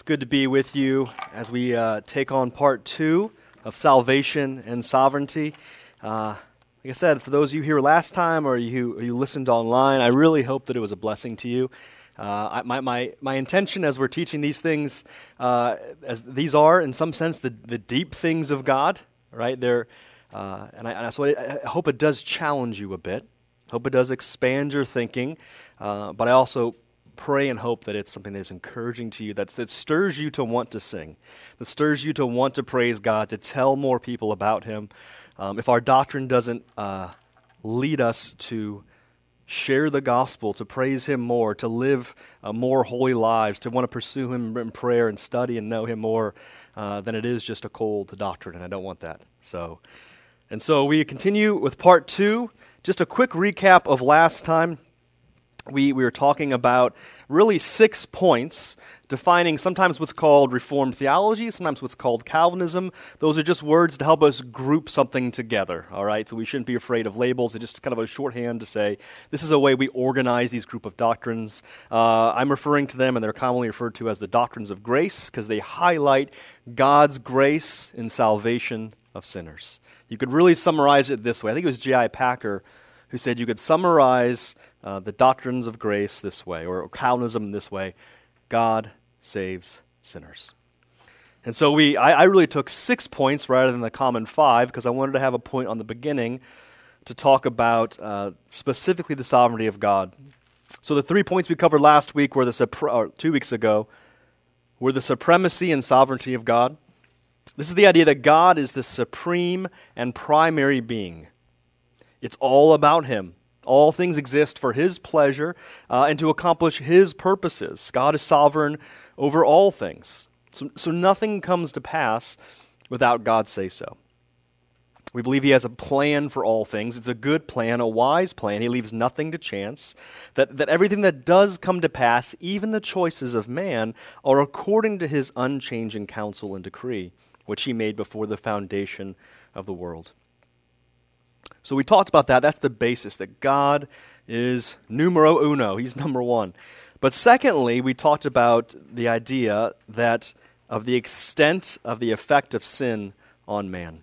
It's good to be with you as we uh, take on part two of salvation and sovereignty. Uh, like I said, for those of you here last time or you, or you listened online, I really hope that it was a blessing to you. Uh, I, my, my, my intention as we're teaching these things, uh, as these are, in some sense, the, the deep things of God, right? They're, uh, and, I, and so I, I hope it does challenge you a bit. Hope it does expand your thinking. Uh, but I also pray and hope that it's something that's encouraging to you, that, that stirs you to want to sing, that stirs you to want to praise God, to tell more people about Him. Um, if our doctrine doesn't uh, lead us to share the gospel, to praise Him more, to live uh, more holy lives, to want to pursue Him in prayer and study and know Him more, uh, then it is just a cold doctrine, and I don't want that. So, and so we continue with part two. Just a quick recap of last time we, we were talking about really six points defining sometimes what's called Reformed theology, sometimes what's called Calvinism. Those are just words to help us group something together, all right? So we shouldn't be afraid of labels. It's just kind of a shorthand to say this is a way we organize these group of doctrines. Uh, I'm referring to them, and they're commonly referred to as the doctrines of grace because they highlight God's grace in salvation of sinners. You could really summarize it this way. I think it was J.I. Packer who said you could summarize uh, the doctrines of grace this way, or Calvinism this way God saves sinners. And so we, I, I really took six points rather than the common five because I wanted to have a point on the beginning to talk about uh, specifically the sovereignty of God. So the three points we covered last week were the or two weeks ago were the supremacy and sovereignty of God. This is the idea that God is the supreme and primary being. It's all about Him. All things exist for His pleasure uh, and to accomplish His purposes. God is sovereign over all things. So, so nothing comes to pass without God say so. We believe He has a plan for all things. It's a good plan, a wise plan. He leaves nothing to chance. That, that everything that does come to pass, even the choices of man, are according to His unchanging counsel and decree, which He made before the foundation of the world. So we talked about that. That's the basis, that God is numero uno. He's number one. But secondly, we talked about the idea that of the extent of the effect of sin on man.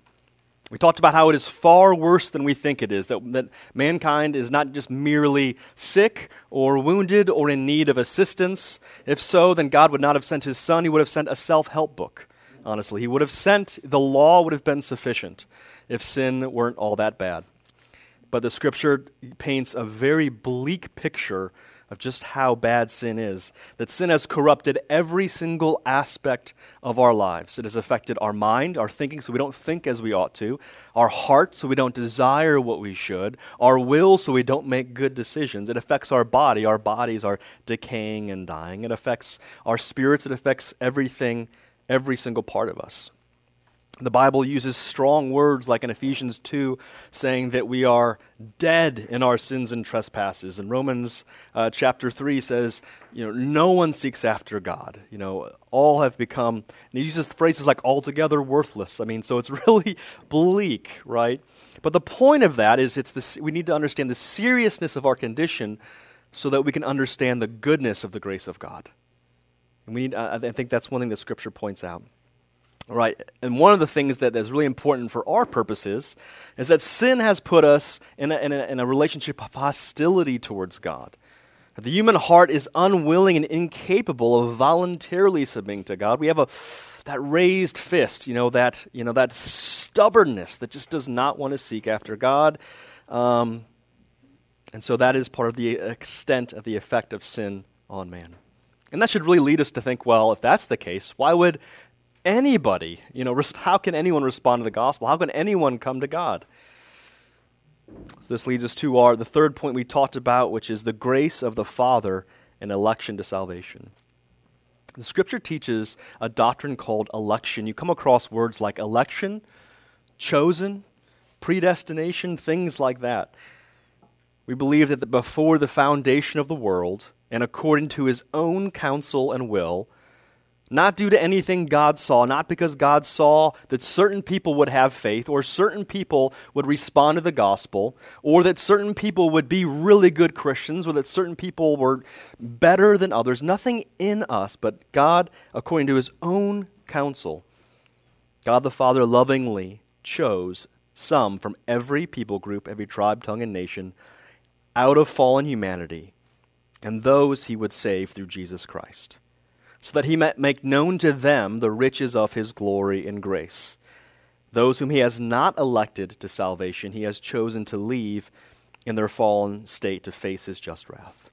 We talked about how it is far worse than we think it is, that, that mankind is not just merely sick or wounded or in need of assistance. If so, then God would not have sent his son, he would have sent a self help book, honestly. He would have sent, the law would have been sufficient if sin weren't all that bad. But the scripture paints a very bleak picture of just how bad sin is. That sin has corrupted every single aspect of our lives. It has affected our mind, our thinking, so we don't think as we ought to, our heart, so we don't desire what we should, our will, so we don't make good decisions. It affects our body. Our bodies are decaying and dying. It affects our spirits. It affects everything, every single part of us. The Bible uses strong words like in Ephesians 2, saying that we are dead in our sins and trespasses. And Romans uh, chapter 3 says, you know, no one seeks after God. You know, all have become, and he uses phrases like altogether worthless. I mean, so it's really bleak, right? But the point of that is it's this, we need to understand the seriousness of our condition so that we can understand the goodness of the grace of God. And we need, I think that's one thing that Scripture points out. Right. And one of the things that is really important for our purposes is that sin has put us in a, in a, in a relationship of hostility towards God. The human heart is unwilling and incapable of voluntarily submitting to God. We have a that raised fist, you know, that you know that stubbornness that just does not want to seek after God, um, and so that is part of the extent of the effect of sin on man. And that should really lead us to think, well, if that's the case, why would anybody, you know, how can anyone respond to the gospel? How can anyone come to God? So this leads us to our the third point we talked about, which is the grace of the Father and election to salvation. The scripture teaches a doctrine called election. You come across words like election, chosen, predestination, things like that. We believe that before the foundation of the world, and according to his own counsel and will, Not due to anything God saw, not because God saw that certain people would have faith, or certain people would respond to the gospel, or that certain people would be really good Christians, or that certain people were better than others. Nothing in us, but God, according to his own counsel, God the Father lovingly chose some from every people group, every tribe, tongue, and nation out of fallen humanity, and those he would save through Jesus Christ so that he might make known to them the riches of his glory and grace. Those whom he has not elected to salvation, he has chosen to leave in their fallen state to face his just wrath.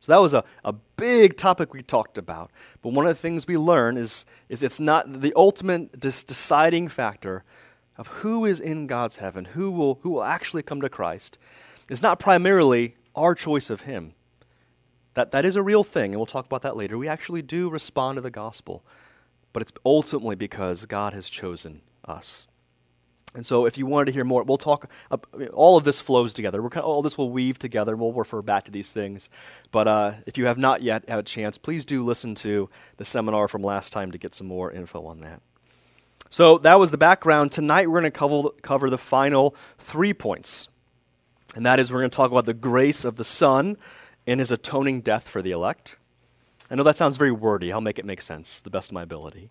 So that was a, a big topic we talked about. But one of the things we learn is, is it's not the ultimate deciding factor of who is in God's heaven, who will, who will actually come to Christ, is not primarily our choice of him. That, that is a real thing, and we'll talk about that later. We actually do respond to the gospel, but it's ultimately because God has chosen us. And so, if you wanted to hear more, we'll talk. Uh, all of this flows together. We're kind of, all this will weave together. We'll refer back to these things. But uh, if you have not yet had a chance, please do listen to the seminar from last time to get some more info on that. So that was the background. Tonight we're going to cover, cover the final three points, and that is we're going to talk about the grace of the Son, in his atoning death for the elect. I know that sounds very wordy. I'll make it make sense, the best of my ability.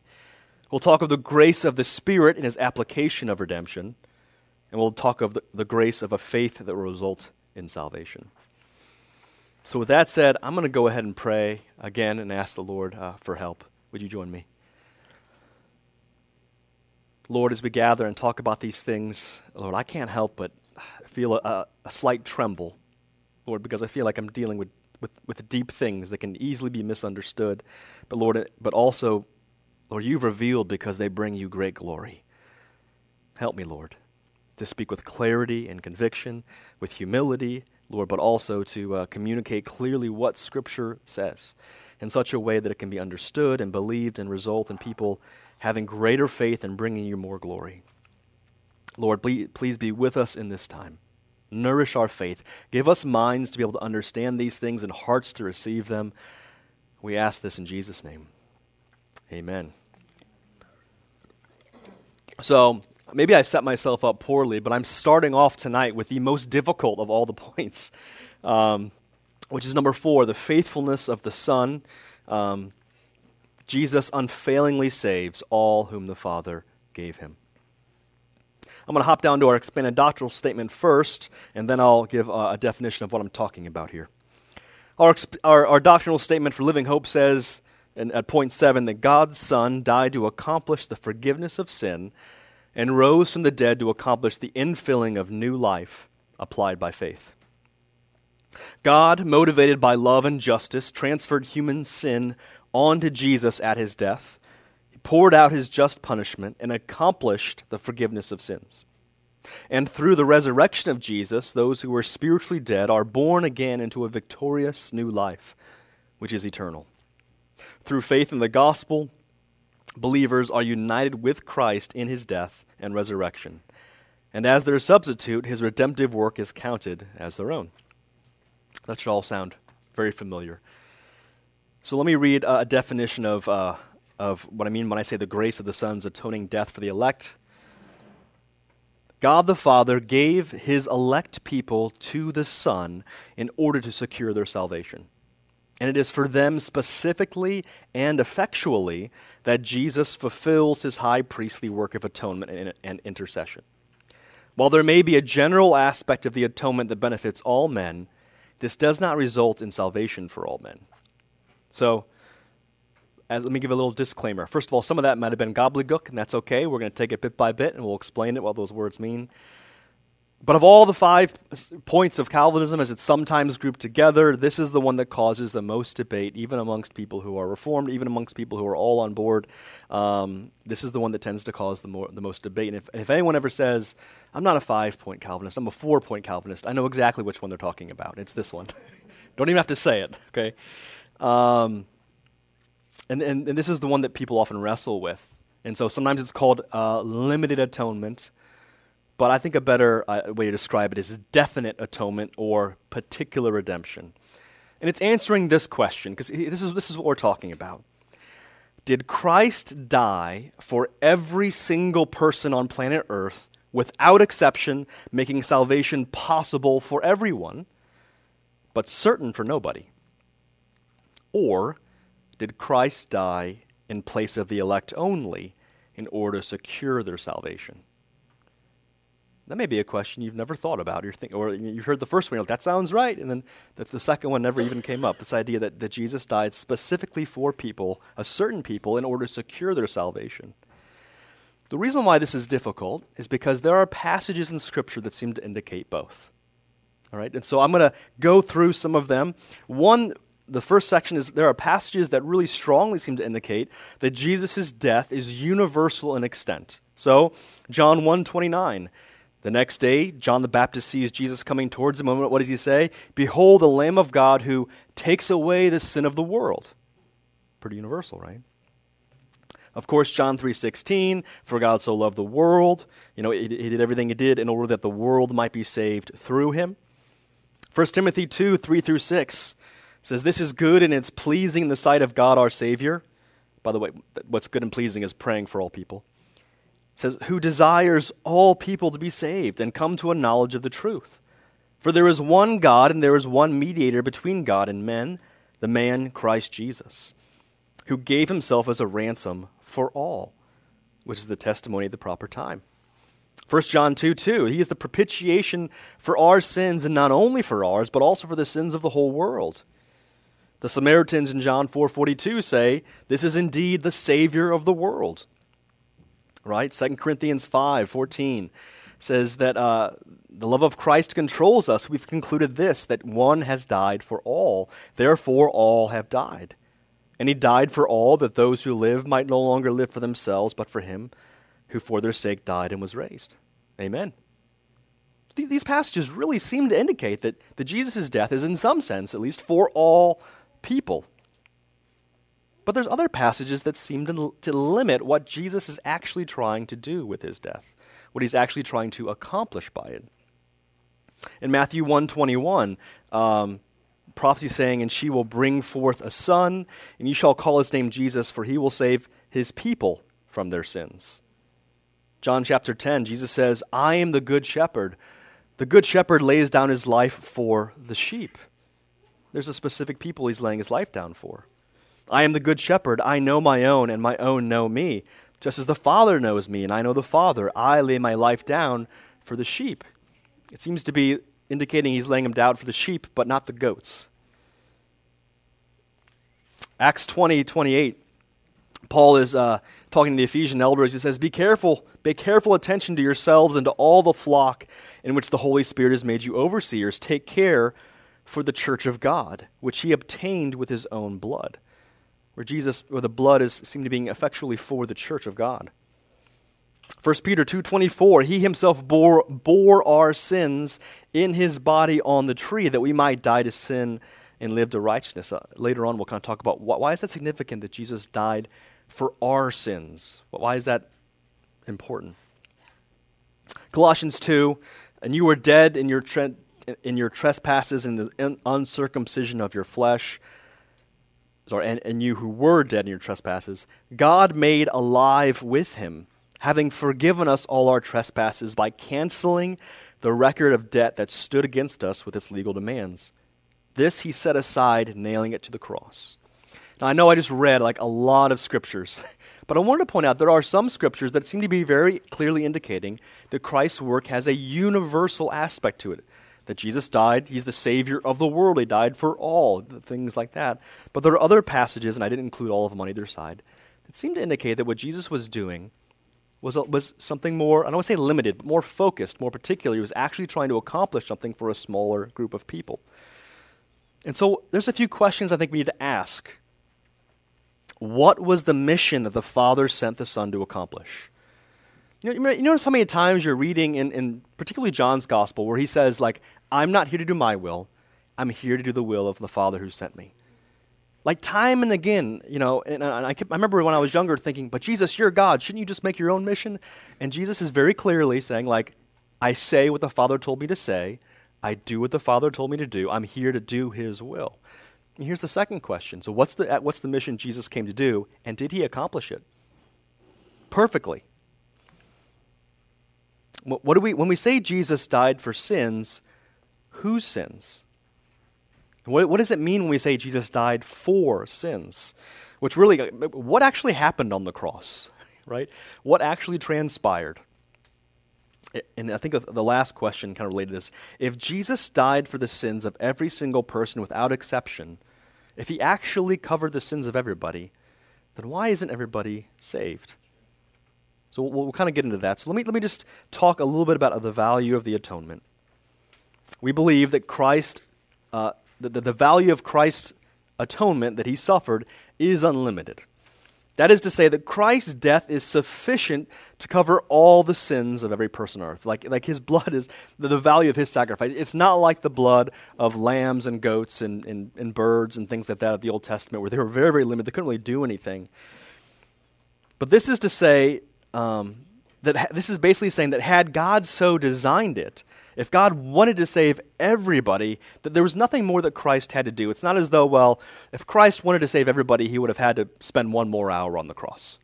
We'll talk of the grace of the Spirit in his application of redemption, and we'll talk of the, the grace of a faith that will result in salvation. So, with that said, I'm going to go ahead and pray again and ask the Lord uh, for help. Would you join me? Lord, as we gather and talk about these things, Lord, I can't help but feel a, a slight tremble Lord, because I feel like I'm dealing with, with, with deep things that can easily be misunderstood. But Lord, but also, Lord, you've revealed because they bring you great glory. Help me, Lord, to speak with clarity and conviction, with humility, Lord, but also to uh, communicate clearly what Scripture says in such a way that it can be understood and believed and result in people having greater faith and bringing you more glory. Lord, please be with us in this time. Nourish our faith. Give us minds to be able to understand these things and hearts to receive them. We ask this in Jesus' name. Amen. So, maybe I set myself up poorly, but I'm starting off tonight with the most difficult of all the points, um, which is number four the faithfulness of the Son. Um, Jesus unfailingly saves all whom the Father gave him. I'm going to hop down to our expanded doctrinal statement first, and then I'll give uh, a definition of what I'm talking about here. Our, our, our doctrinal statement for Living Hope says at point seven that God's Son died to accomplish the forgiveness of sin and rose from the dead to accomplish the infilling of new life applied by faith. God, motivated by love and justice, transferred human sin onto Jesus at his death poured out his just punishment, and accomplished the forgiveness of sins. And through the resurrection of Jesus, those who were spiritually dead are born again into a victorious new life, which is eternal. Through faith in the gospel, believers are united with Christ in his death and resurrection. And as their substitute, his redemptive work is counted as their own. That should all sound very familiar. So let me read a definition of uh, of what I mean when I say the grace of the Son's atoning death for the elect. God the Father gave his elect people to the Son in order to secure their salvation. And it is for them specifically and effectually that Jesus fulfills his high priestly work of atonement and, intercession. While there may be a general aspect of the atonement that benefits all men, this does not result in salvation for all men. So, as, let me give a little disclaimer. First of all, some of that might have been gobbledygook, and that's okay. We're going to take it bit by bit, and we'll explain it what those words mean. But of all the five points of Calvinism, as it's sometimes grouped together, this is the one that causes the most debate, even amongst people who are Reformed, even amongst people who are all on board. Um, this is the one that tends to cause the, more, the most debate. And if, if anyone ever says, I'm not a five point Calvinist, I'm a four point Calvinist, I know exactly which one they're talking about. It's this one. Don't even have to say it, okay? Um, and, and, and this is the one that people often wrestle with. And so sometimes it's called uh, limited atonement, but I think a better uh, way to describe it is definite atonement or particular redemption. And it's answering this question, because this is, this is what we're talking about. Did Christ die for every single person on planet Earth without exception, making salvation possible for everyone, but certain for nobody? Or did Christ die in place of the elect only in order to secure their salvation? That may be a question you've never thought about, or, think, or you heard the first one, you're like, that sounds right, and then the, the second one never even came up. This idea that, that Jesus died specifically for people, a certain people, in order to secure their salvation. The reason why this is difficult is because there are passages in Scripture that seem to indicate both. All right, and so I'm going to go through some of them. One, the first section is there are passages that really strongly seem to indicate that Jesus' death is universal in extent. So, John 1:29 the next day, John the Baptist sees Jesus coming towards him. What does he say? Behold, the Lamb of God who takes away the sin of the world. Pretty universal, right? Of course, John 3:16, for God so loved the world, you know, he, he did everything he did in order that the world might be saved through him. 1 Timothy 2, 3 through 6 says, This is good and it's pleasing in the sight of God our Savior. By the way, what's good and pleasing is praying for all people says, Who desires all people to be saved and come to a knowledge of the truth. For there is one God and there is one mediator between God and men, the man Christ Jesus, who gave himself as a ransom for all, which is the testimony at the proper time. 1 John 2 2, he is the propitiation for our sins, and not only for ours, but also for the sins of the whole world. The Samaritans in John 4:42 say, "This is indeed the savior of the world." right? 2 Corinthians 5:14 says that uh, the love of Christ controls us. We've concluded this that one has died for all, therefore, all have died. And he died for all, that those who live might no longer live for themselves, but for him who for their sake died and was raised. Amen. These passages really seem to indicate that, that Jesus' death is, in some sense, at least, for all people. But there's other passages that seem to, to limit what Jesus is actually trying to do with his death, what he's actually trying to accomplish by it. In Matthew 121, um, prophecy saying, And she will bring forth a son, and you shall call his name Jesus, for he will save his people from their sins. John chapter 10, Jesus says, I am the good shepherd. The good shepherd lays down his life for the sheep. There's a specific people he's laying his life down for. I am the good shepherd. I know my own, and my own know me. Just as the Father knows me, and I know the Father, I lay my life down for the sheep. It seems to be indicating he's laying him down for the sheep, but not the goats. Acts 20, 28. Paul is uh, talking to the Ephesian elders. He says, Be careful, pay careful attention to yourselves and to all the flock in which the Holy Spirit has made you overseers. Take care for the church of God, which he obtained with his own blood where Jesus, where the blood is seen to being effectually for the church of God. 1 Peter 2:24 He himself bore bore our sins in his body on the tree that we might die to sin and live to righteousness. Uh, later on we'll kind of talk about wh- why is that significant that Jesus died for our sins? Why is that important? Colossians 2 And you were dead in your in your trespasses and the uncircumcision of your flesh sorry, and, and you who were dead in your trespasses, God made alive with him, having forgiven us all our trespasses by canceling the record of debt that stood against us with its legal demands. This he set aside, nailing it to the cross. Now, I know I just read like a lot of scriptures, but I wanted to point out there are some scriptures that seem to be very clearly indicating that Christ's work has a universal aspect to it that Jesus died. He's the Savior of the world. He died for all, things like that. But there are other passages, and I didn't include all of them on either side, that seem to indicate that what Jesus was doing was, was something more, I don't want to say limited, but more focused, more particular. He was actually trying to accomplish something for a smaller group of people. And so there's a few questions I think we need to ask. What was the mission that the Father sent the Son to accomplish? You know, you notice how many times you're reading in, in particularly John's gospel where he says, like, I'm not here to do my will. I'm here to do the will of the Father who sent me. Like time and again, you know, and, I, kept, I remember when I was younger thinking, but Jesus, you're God. Shouldn't you just make your own mission? And Jesus is very clearly saying, like, I say what the Father told me to say. I do what the Father told me to do. I'm here to do his will. And here's the second question. So what's the what's the mission Jesus came to do and did he accomplish it? Perfectly. What do we when we say Jesus died for sins, whose sins? What, what does it mean when we say Jesus died for sins? Which really, what actually happened on the cross, right? What actually transpired? And I think the last question kind of related to this. If Jesus died for the sins of every single person without exception, if he actually covered the sins of everybody, then why isn't everybody saved? So we'll, we'll, kind of get into that. So let me, let me just talk a little bit about the value of the atonement. We believe that Christ uh, the, the, the value of Christ's atonement that he suffered is unlimited. That is to say, that Christ's death is sufficient to cover all the sins of every person on earth. Like, like his blood is the, the value of his sacrifice. It's not like the blood of lambs and goats and, and, and birds and things like that of the Old Testament, where they were very, very limited. They couldn't really do anything. But this is to say um, that this is basically saying that had God so designed it, if God wanted to save everybody, that there was nothing more that Christ had to do. It's not as though, well, if Christ wanted to save everybody, he would have had to spend one more hour on the cross.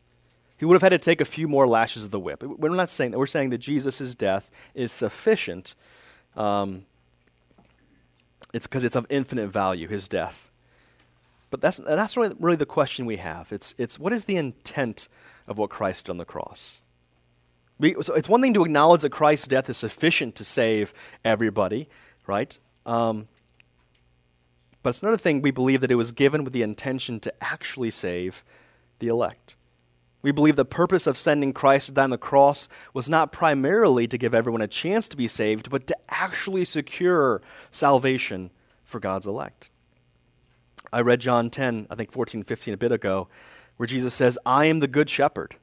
He would have had to take a few more lashes of the whip. We're not saying that. We're saying that Jesus' death is sufficient. Um, it's because it's of infinite value, his death. But that's, that's really, really the question we have. It's, it's what is the intent of what Christ did on the cross? We, so it's one thing to acknowledge that Christ's death is sufficient to save everybody, right? Um, but it's another thing we believe that it was given with the intention to actually save the elect. We believe the purpose of sending Christ to die on the cross was not primarily to give everyone a chance to be saved, but to actually secure salvation for God's elect. I read John 10, I think 14, 15 a bit ago, where Jesus says, I am the good shepherd.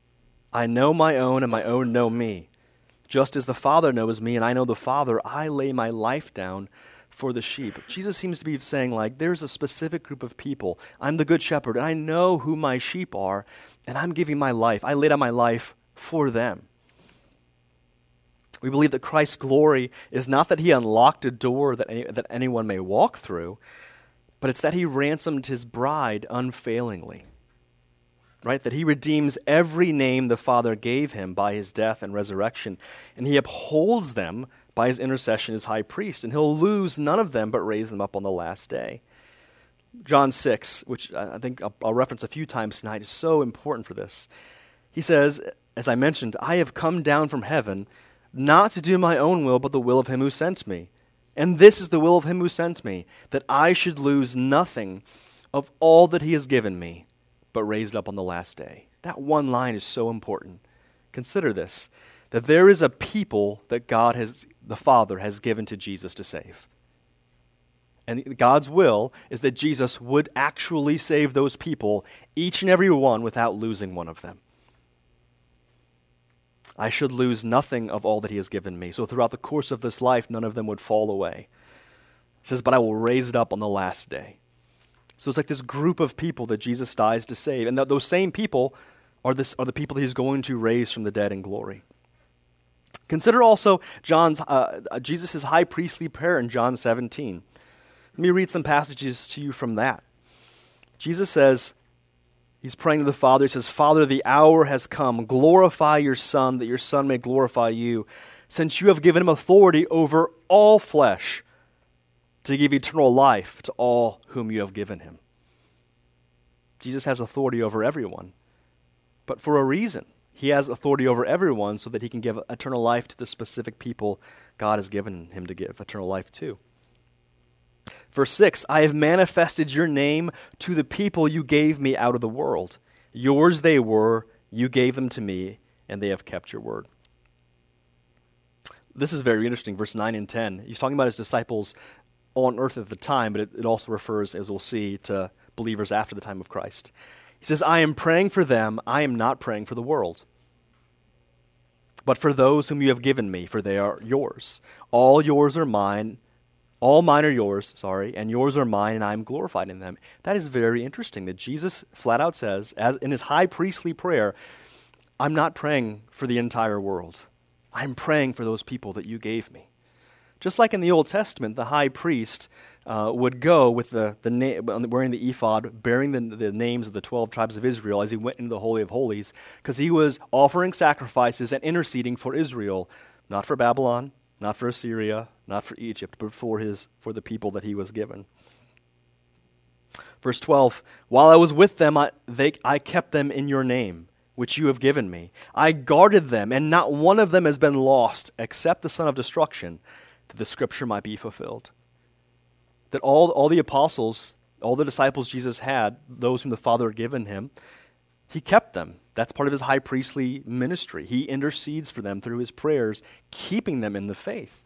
I know my own, and my own know me. Just as the Father knows me, and I know the Father, I lay my life down for the sheep. Jesus seems to be saying, like, there's a specific group of people. I'm the good shepherd, and I know who my sheep are, and I'm giving my life. I laid down my life for them. We believe that Christ's glory is not that he unlocked a door that, any, that anyone may walk through, but it's that he ransomed his bride unfailingly right? That he redeems every name the Father gave him by his death and resurrection, and he upholds them by his intercession as high priest, and he'll lose none of them but raise them up on the last day. John 6, which I think I'll, I'll reference a few times tonight, is so important for this. He says, as I mentioned, I have come down from heaven not to do my own will, but the will of him who sent me. And this is the will of him who sent me, that I should lose nothing of all that he has given me but raised up on the last day. That one line is so important. Consider this that there is a people that God has, the Father, has given to Jesus to save. And God's will is that Jesus would actually save those people, each and every one, without losing one of them. I should lose nothing of all that He has given me. So throughout the course of this life, none of them would fall away. He says, But I will raise it up on the last day. So it's like this group of people that Jesus dies to save. And th- those same people are, this, are the people that he's going to raise from the dead in glory. Consider also John's, uh, uh Jesus' high priestly prayer in John 17. Let me read some passages to you from that. Jesus says, He's praying to the Father. He says, Father, the hour has come. Glorify your Son, that your Son may glorify you, since you have given him authority over all flesh to give eternal life to all whom you have given him. Jesus has authority over everyone, but for a reason. He has authority over everyone so that he can give eternal life to the specific people God has given him to give eternal life to. Verse 6 I have manifested your name to the people you gave me out of the world. Yours they were, you gave them to me, and they have kept your word. This is very interesting, verse 9 and 10. He's talking about his disciples on earth at the time, but it, it also refers, as we'll see, to believers after the time of Christ. He says, I am praying for them. I am not praying for the world, but for those whom you have given me, for they are yours. All yours are mine. All mine are yours, sorry, and yours are mine, and I am glorified in them. That is very interesting that Jesus flat out says, as in his high priestly prayer, I'm not praying for the entire world. I'm praying for those people that you gave me Just like in the Old Testament, the high priest uh, would go with the, the na- wearing the ephod, bearing the, the names of the 12 tribes of Israel as he went into the Holy of Holies, because he was offering sacrifices and interceding for Israel, not for Babylon, not for Assyria, not for Egypt, but for, his, for the people that he was given. Verse 12 While I was with them, I, they, I kept them in your name, which you have given me. I guarded them, and not one of them has been lost, except the son of destruction, that the scripture might be fulfilled that all, all the apostles, all the disciples Jesus had, those whom the Father had given him, he kept them. That's part of his high priestly ministry. He intercedes for them through his prayers, keeping them in the faith,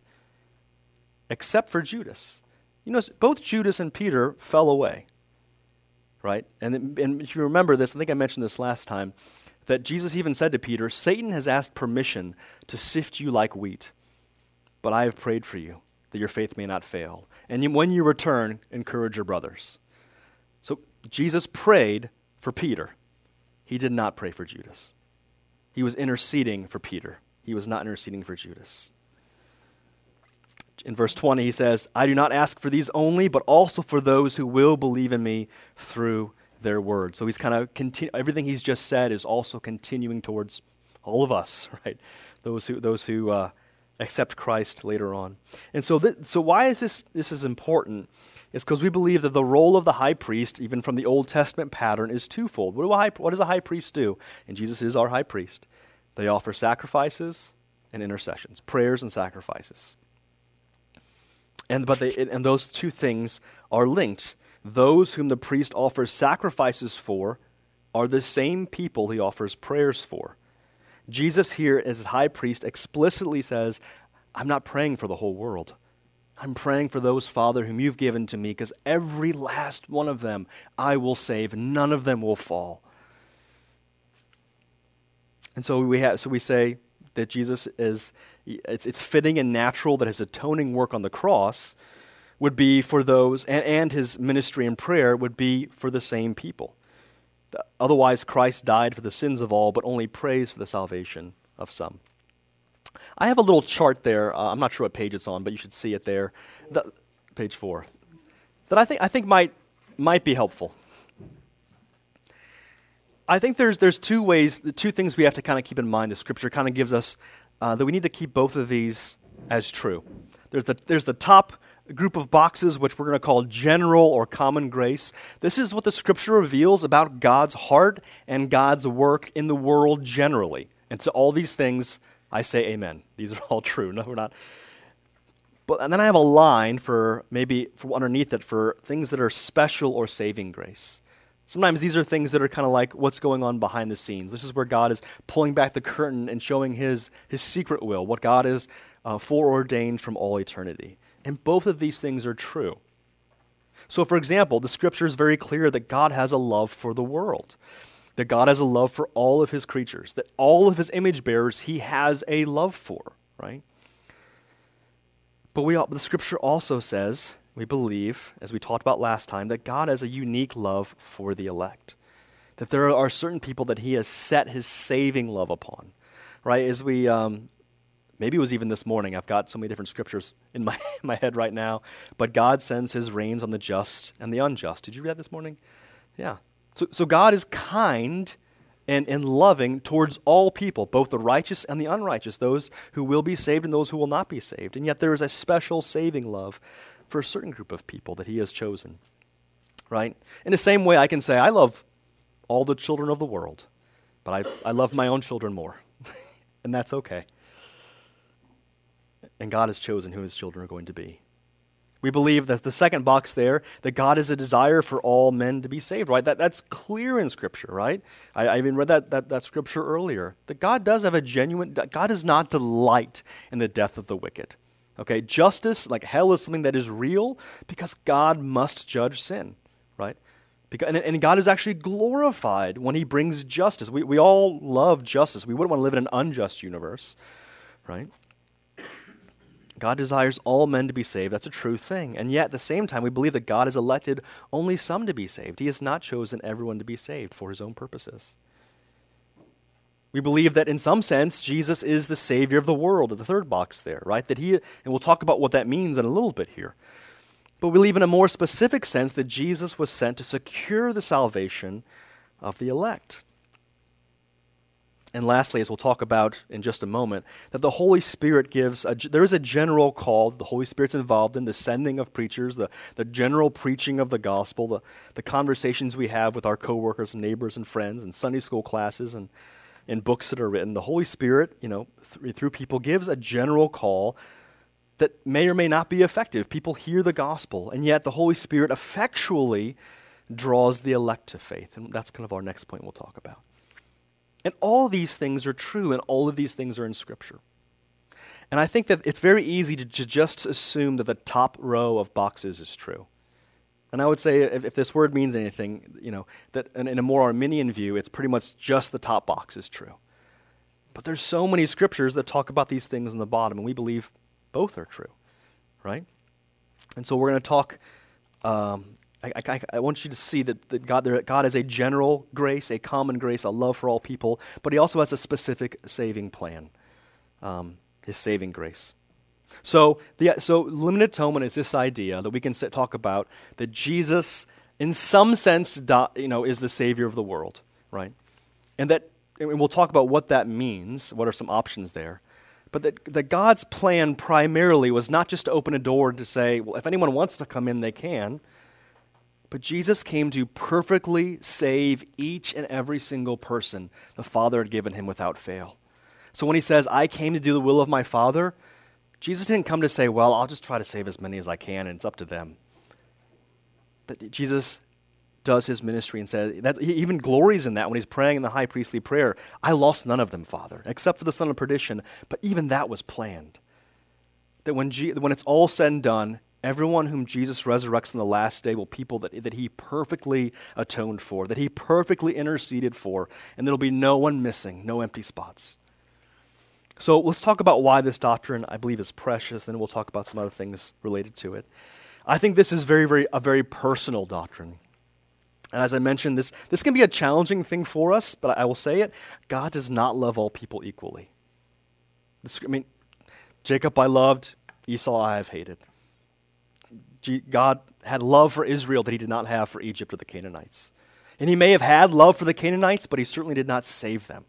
except for Judas. You know, both Judas and Peter fell away, right? And, and if you remember this, I think I mentioned this last time, that Jesus even said to Peter, Satan has asked permission to sift you like wheat, but I have prayed for you that your faith may not fail. And when you return, encourage your brothers. So Jesus prayed for Peter. He did not pray for Judas. He was interceding for Peter. He was not interceding for Judas. In verse 20, he says, I do not ask for these only, but also for those who will believe in me through their word. So he's kind of continu- everything he's just said is also continuing towards all of us, right? Those who those who uh, accept Christ later on. And so, th- so why is this this is important? Is because we believe that the role of the high priest, even from the Old Testament pattern, is twofold. What, do high, what does a high priest do? And Jesus is our high priest. They offer sacrifices and intercessions, prayers and sacrifices. And but they and those two things are linked. Those whom the priest offers sacrifices for are the same people he offers prayers for. Jesus here, as high priest, explicitly says, I'm not praying for the whole world. I'm praying for those, Father, whom you've given to me, because every last one of them I will save. None of them will fall. And so we, have, so we say that Jesus is, it's, it's fitting and natural that his atoning work on the cross would be for those, and, and his ministry and prayer would be for the same people. Otherwise, Christ died for the sins of all, but only prays for the salvation of some. I have a little chart there. Uh, I'm not sure what page it's on, but you should see it there. The, page four. That I think, I think might, might be helpful. I think there's, there's two ways, the two things we have to kind of keep in mind. The scripture kind of gives us uh, that we need to keep both of these as true. There's the, there's the top group of boxes, which we're going to call general or common grace. This is what the scripture reveals about God's heart and God's work in the world generally. And to all these things, I say amen. These are all true. No, we're not. But, and then I have a line for maybe for underneath it for things that are special or saving grace. Sometimes these are things that are kind of like what's going on behind the scenes. This is where God is pulling back the curtain and showing his, his secret will, what God is uh, foreordained from all eternity. And both of these things are true. So, for example, the scripture is very clear that God has a love for the world, that God has a love for all of his creatures, that all of his image bearers he has a love for, right? But we, the scripture also says, we believe, as we talked about last time, that God has a unique love for the elect. That there are certain people that he has set his saving love upon, right? As we um, Maybe it was even this morning. I've got so many different scriptures in my, in my head right now. But God sends his rains on the just and the unjust. Did you read that this morning? Yeah. So, so God is kind and, and loving towards all people, both the righteous and the unrighteous, those who will be saved and those who will not be saved. And yet there is a special saving love for a certain group of people that he has chosen. Right? In the same way, I can say, I love all the children of the world, but I, I love my own children more. and that's okay and God has chosen who his children are going to be. We believe that the second box there, that God has a desire for all men to be saved, right? That, that's clear in Scripture, right? I, I even read that, that, that Scripture earlier. That God does have a genuine, God does not delight in the death of the wicked. Okay, justice, like hell, is something that is real because God must judge sin, right? Because, and, and God is actually glorified when He brings justice. We, we all love justice. We wouldn't want to live in an unjust universe, right? God desires all men to be saved. That's a true thing. And yet, at the same time, we believe that God has elected only some to be saved. He has not chosen everyone to be saved for his own purposes. We believe that in some sense, Jesus is the Savior of the world, the third box there, right? That he, and we'll talk about what that means in a little bit here. But we believe in a more specific sense that Jesus was sent to secure the salvation of the elect. And lastly, as we'll talk about in just a moment, that the Holy Spirit gives, a, there is a general call, the Holy Spirit's involved in the sending of preachers, the, the general preaching of the gospel, the, the conversations we have with our coworkers and neighbors and friends, and Sunday school classes and, and books that are written. The Holy Spirit, you know, th- through people, gives a general call that may or may not be effective. People hear the gospel, and yet the Holy Spirit effectually draws the elect to faith. And that's kind of our next point we'll talk about. And all these things are true, and all of these things are in Scripture. And I think that it's very easy to, to just assume that the top row of boxes is true. And I would say, if, if this word means anything, you know, that in, in a more Arminian view, it's pretty much just the top box is true. But there's so many scriptures that talk about these things in the bottom, and we believe both are true, right? And so we're going to talk um, I, I, I, want you to see that, that God, there, God has a general grace, a common grace, a love for all people, but He also has a specific saving plan, um, His saving grace. So, the, so limited atonement is this idea that we can sit, talk about that Jesus, in some sense, do, you know, is the Savior of the world, right? And that, and we'll talk about what that means. What are some options there? But that, that God's plan primarily was not just to open a door to say, well, if anyone wants to come in, they can but Jesus came to perfectly save each and every single person the Father had given him without fail. So when he says, I came to do the will of my Father, Jesus didn't come to say, Well, I'll just try to save as many as I can, and it's up to them. But Jesus does his ministry and says that he even glories in that when he's praying in the high priestly prayer. I lost none of them, Father, except for the son of perdition. But even that was planned. That when, G- when it's all said and done, Everyone whom Jesus resurrects on the last day will people that, that he perfectly atoned for, that he perfectly interceded for, and there'll be no one missing, no empty spots. So let's talk about why this doctrine, I believe, is precious. Then we'll talk about some other things related to it. I think this is very, very a very personal doctrine. And as I mentioned, this, this can be a challenging thing for us, but I will say it God does not love all people equally. This, I mean, Jacob I loved, Esau I have hated. God had love for Israel that he did not have for Egypt or the Canaanites. And he may have had love for the Canaanites, but he certainly did not save them.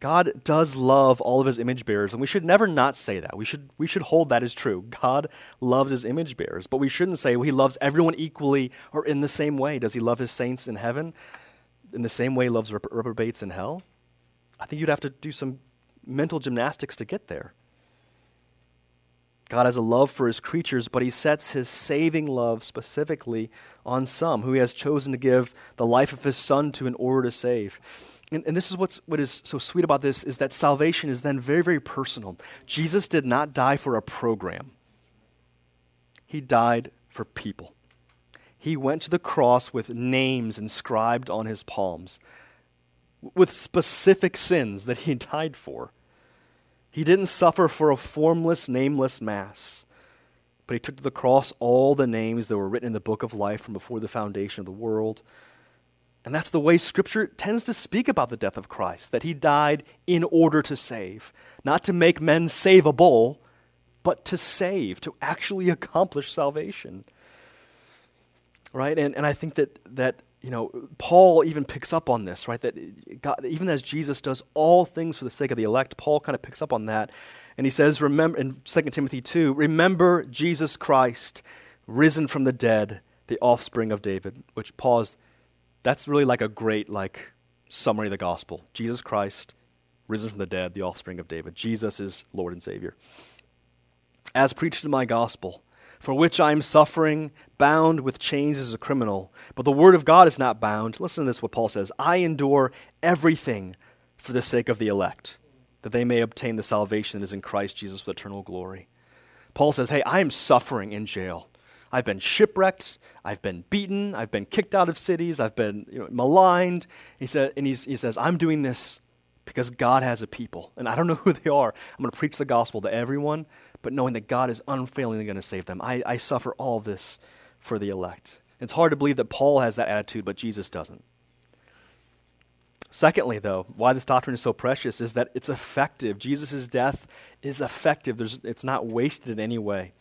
God does love all of his image bearers, and we should never not say that. We should, we should hold that as true. God loves his image bearers, but we shouldn't say well, he loves everyone equally or in the same way. Does he love his saints in heaven in the same way he loves reprobates in hell? I think you'd have to do some mental gymnastics to get there. God has a love for his creatures, but he sets his saving love specifically on some who he has chosen to give the life of his son to in order to save. And, and, this is what's, what is so sweet about this is that salvation is then very, very personal. Jesus did not die for a program. He died for people. He went to the cross with names inscribed on his palms, with specific sins that he died for. He didn't suffer for a formless, nameless mass, but he took to the cross all the names that were written in the book of life from before the foundation of the world. And that's the way Scripture tends to speak about the death of Christ that he died in order to save, not to make men savable, but to save, to actually accomplish salvation. Right? And, and I think that, that you know, Paul even picks up on this, right? That God, even as Jesus does all things for the sake of the elect, Paul kind of picks up on that. And he says, remember in 2 Timothy 2, remember Jesus Christ, risen from the dead, the offspring of David, which Paul's, that's really like a great like summary of the gospel. Jesus Christ, risen from the dead, the offspring of David. Jesus is Lord and Savior. As preached in my gospel, for which I am suffering, bound with chains as a criminal. But the word of God is not bound. Listen to this, what Paul says I endure everything for the sake of the elect, that they may obtain the salvation that is in Christ Jesus with eternal glory. Paul says, Hey, I am suffering in jail. I've been shipwrecked. I've been beaten. I've been kicked out of cities. I've been you know, maligned. He, said, and he says, I'm doing this because God has a people. And I don't know who they are. I'm going to preach the gospel to everyone, but knowing that God is unfailingly going to save them. I, I suffer all this for the elect. It's hard to believe that Paul has that attitude, but Jesus doesn't. Secondly, though, why this doctrine is so precious is that it's effective. Jesus' death is effective, There's, it's not wasted in any way.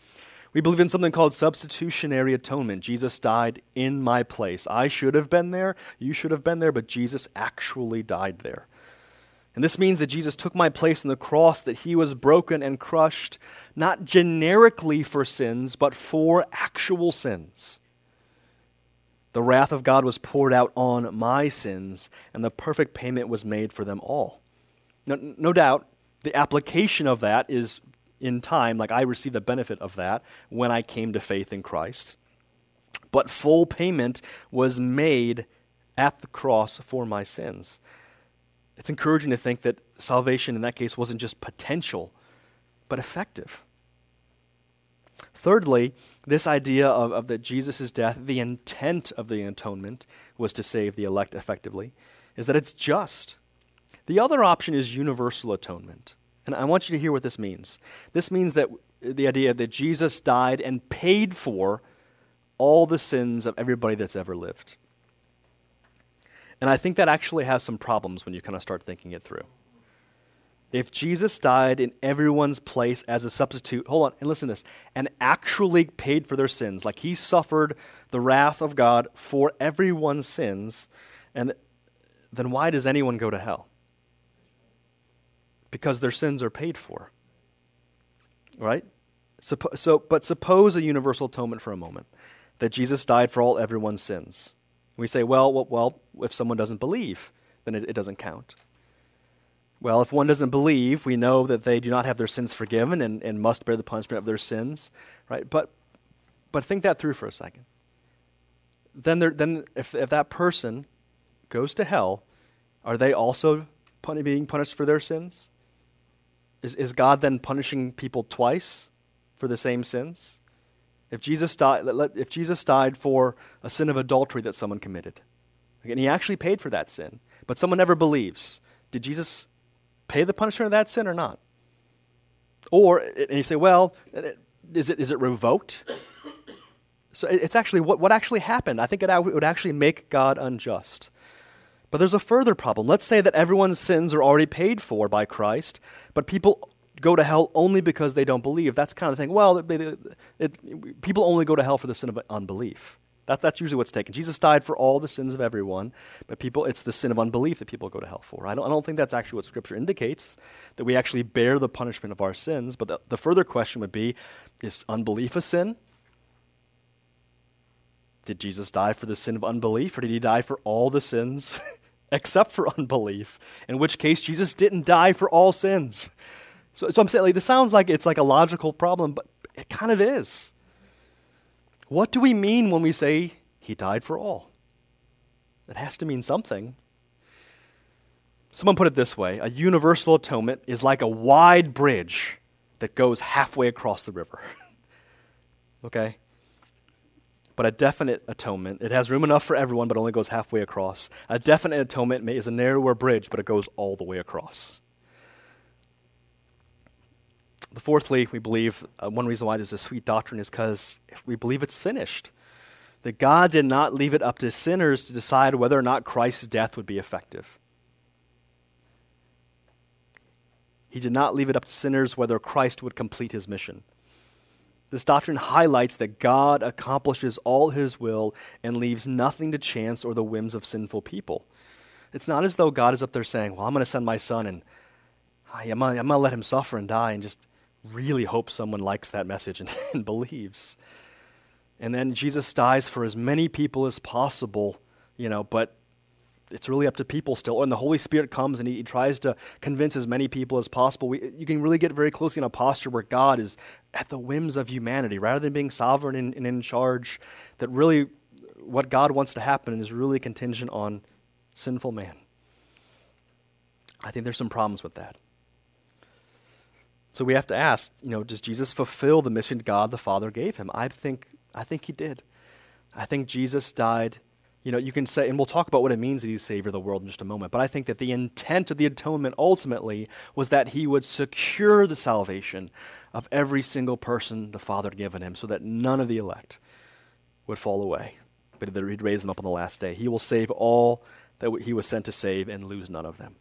We believe in something called substitutionary atonement. Jesus died in my place. I should have been there, you should have been there, but Jesus actually died there. And this means that Jesus took my place on the cross, that he was broken and crushed, not generically for sins, but for actual sins. The wrath of God was poured out on my sins, and the perfect payment was made for them all. No, no doubt, the application of that is in time, like I received the benefit of that when I came to faith in Christ. But full payment was made at the cross for my sins. It's encouraging to think that salvation in that case wasn't just potential, but effective. Thirdly, this idea of, of that Jesus' death, the intent of the atonement was to save the elect effectively, is that it's just. The other option is universal atonement. And I want you to hear what this means. This means that the idea that Jesus died and paid for all the sins of everybody that's ever lived. And I think that actually has some problems when you kind of start thinking it through. If Jesus died in everyone's place as a substitute, hold on and listen to this, and actually paid for their sins, like he suffered the wrath of God for everyone's sins, and then why does anyone go to hell? Because their sins are paid for. Right? So, but suppose a universal atonement for a moment that Jesus died for all everyone's sins. We say, well, well, well if someone doesn't believe, then it, it doesn't count. Well, if one doesn't believe, we know that they do not have their sins forgiven and, and must bear the punishment of their sins, right? But, but think that through for a second. Then, then if, if that person goes to hell, are they also pun- being punished for their sins? Is, is God then punishing people twice for the same sins? If Jesus, died, if Jesus died for a sin of adultery that someone committed, and he actually paid for that sin, but someone never believes, did Jesus pay the punishment of that sin or not? Or, and you say, well, is it, is it revoked? So it's actually what, what actually happened. I think it would actually make God unjust. But there's a further problem. Let's say that everyone's sins are already paid for by Christ, but people go to hell only because they don't believe. That's kind of the thing. Well, it, it, it, people only go to hell for the sin of unbelief. That, that's usually what's taken. Jesus died for all the sins of everyone, but people, it's the sin of unbelief that people go to hell for. I don't, I don't think that's actually what Scripture indicates, that we actually bear the punishment of our sins. But the, the further question would be is unbelief a sin? Did Jesus die for the sin of unbelief, or did he die for all the sins except for unbelief? In which case, Jesus didn't die for all sins. So, so I'm saying, like, this sounds like it's like a logical problem, but it kind of is. What do we mean when we say he died for all? It has to mean something. Someone put it this way a universal atonement is like a wide bridge that goes halfway across the river. okay? But a definite atonement, it has room enough for everyone, but only goes halfway across. A definite atonement is a narrower bridge, but it goes all the way across. Fourthly, we believe uh, one reason why there's a sweet doctrine is because we believe it's finished. That God did not leave it up to sinners to decide whether or not Christ's death would be effective. He did not leave it up to sinners whether Christ would complete his mission. This doctrine highlights that God accomplishes all his will and leaves nothing to chance or the whims of sinful people. It's not as though God is up there saying, Well, I'm going to send my son and I'm going to let him suffer and die and just really hope someone likes that message and, and believes. And then Jesus dies for as many people as possible, you know, but it's really up to people still. And the Holy Spirit comes and he, he tries to convince as many people as possible. We, you can really get very closely in a posture where God is at the whims of humanity rather than being sovereign and, and in charge. That really, what God wants to happen is really contingent on sinful man. I think there's some problems with that. So we have to ask, you know, does Jesus fulfill the mission God the Father gave him? I think I think he did. I think Jesus died. You know, you can say, and we'll talk about what it means that he's Savior of the world in just a moment, but I think that the intent of the atonement ultimately was that he would secure the salvation of every single person the Father had given him so that none of the elect would fall away, but that he'd raise them up on the last day. He will save all that he was sent to save and lose none of them.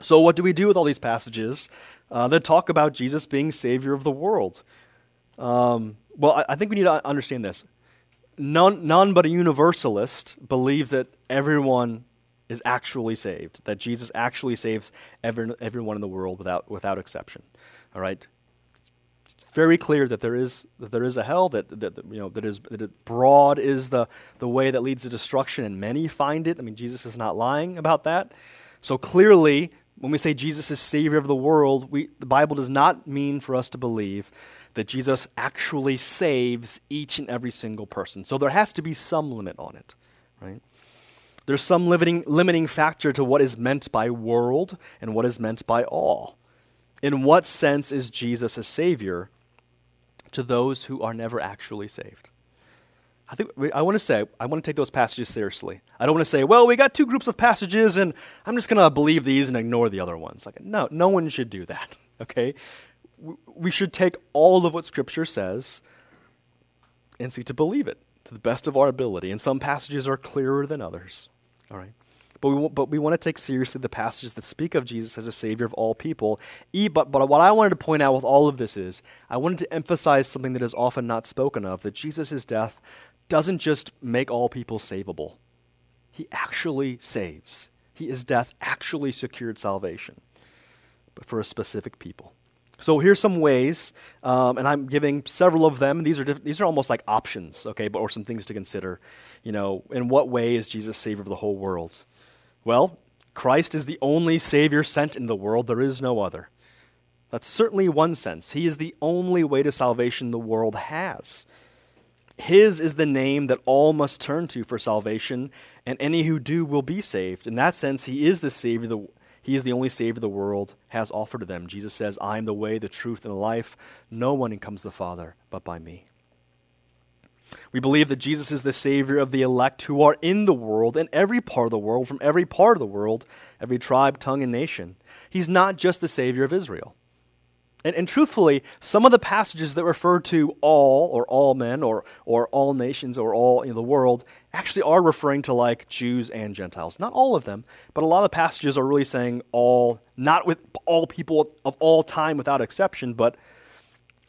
So, what do we do with all these passages uh, that talk about Jesus being Savior of the world? Um, well, I, I, think we need to understand this. None, none but a universalist believes that everyone is actually saved, that Jesus actually saves every, everyone in the world without, without exception. All right? It's very clear that there is, that there is a hell, that, that, you know, that, is, that broad is the, the way that leads to destruction, and many find it. I mean, Jesus is not lying about that. So clearly, when we say Jesus is Savior of the world, we, the Bible does not mean for us to believe that Jesus actually saves each and every single person. So there has to be some limit on it, right? There's some limiting, limiting factor to what is meant by world and what is meant by all. In what sense is Jesus a Savior to those who are never actually saved? I think I want to say I want to take those passages seriously. I don't want to say, well, we got two groups of passages, and I'm just going to believe these and ignore the other ones. Like, no, no one should do that. Okay, we should take all of what Scripture says and seek to believe it to the best of our ability. And some passages are clearer than others. All right. But we, but we want to take seriously the passages that speak of Jesus as a Savior of all people. E, But, but what I wanted to point out with all of this is I wanted to emphasize something that is often not spoken of that Jesus' death doesn't just make all people savable, he actually saves. He, is death actually secured salvation, but for a specific people. So here's some ways, um, and I'm giving several of them. These are diff- these are almost like options, okay, but or some things to consider. You know, in what way is Jesus Savior of the whole world? Well, Christ is the only Savior sent in the world. There is no other. That's certainly one sense. He is the only way to salvation the world has. His is the name that all must turn to for salvation, and any who do will be saved. In that sense, he is the Savior. The, he is the only Savior the world has offered to them. Jesus says, I am the way, the truth, and the life. No one comes to the Father but by me. We believe that Jesus is the Savior of the elect who are in the world, in every part of the world, from every part of the world, every tribe, tongue, and nation. He's not just the Savior of Israel. And, and truthfully, some of the passages that refer to all, or all men, or, or all nations, or all in the world, actually are referring to like Jews and Gentiles. Not all of them, but a lot of the passages are really saying all, not with all people of all time without exception, but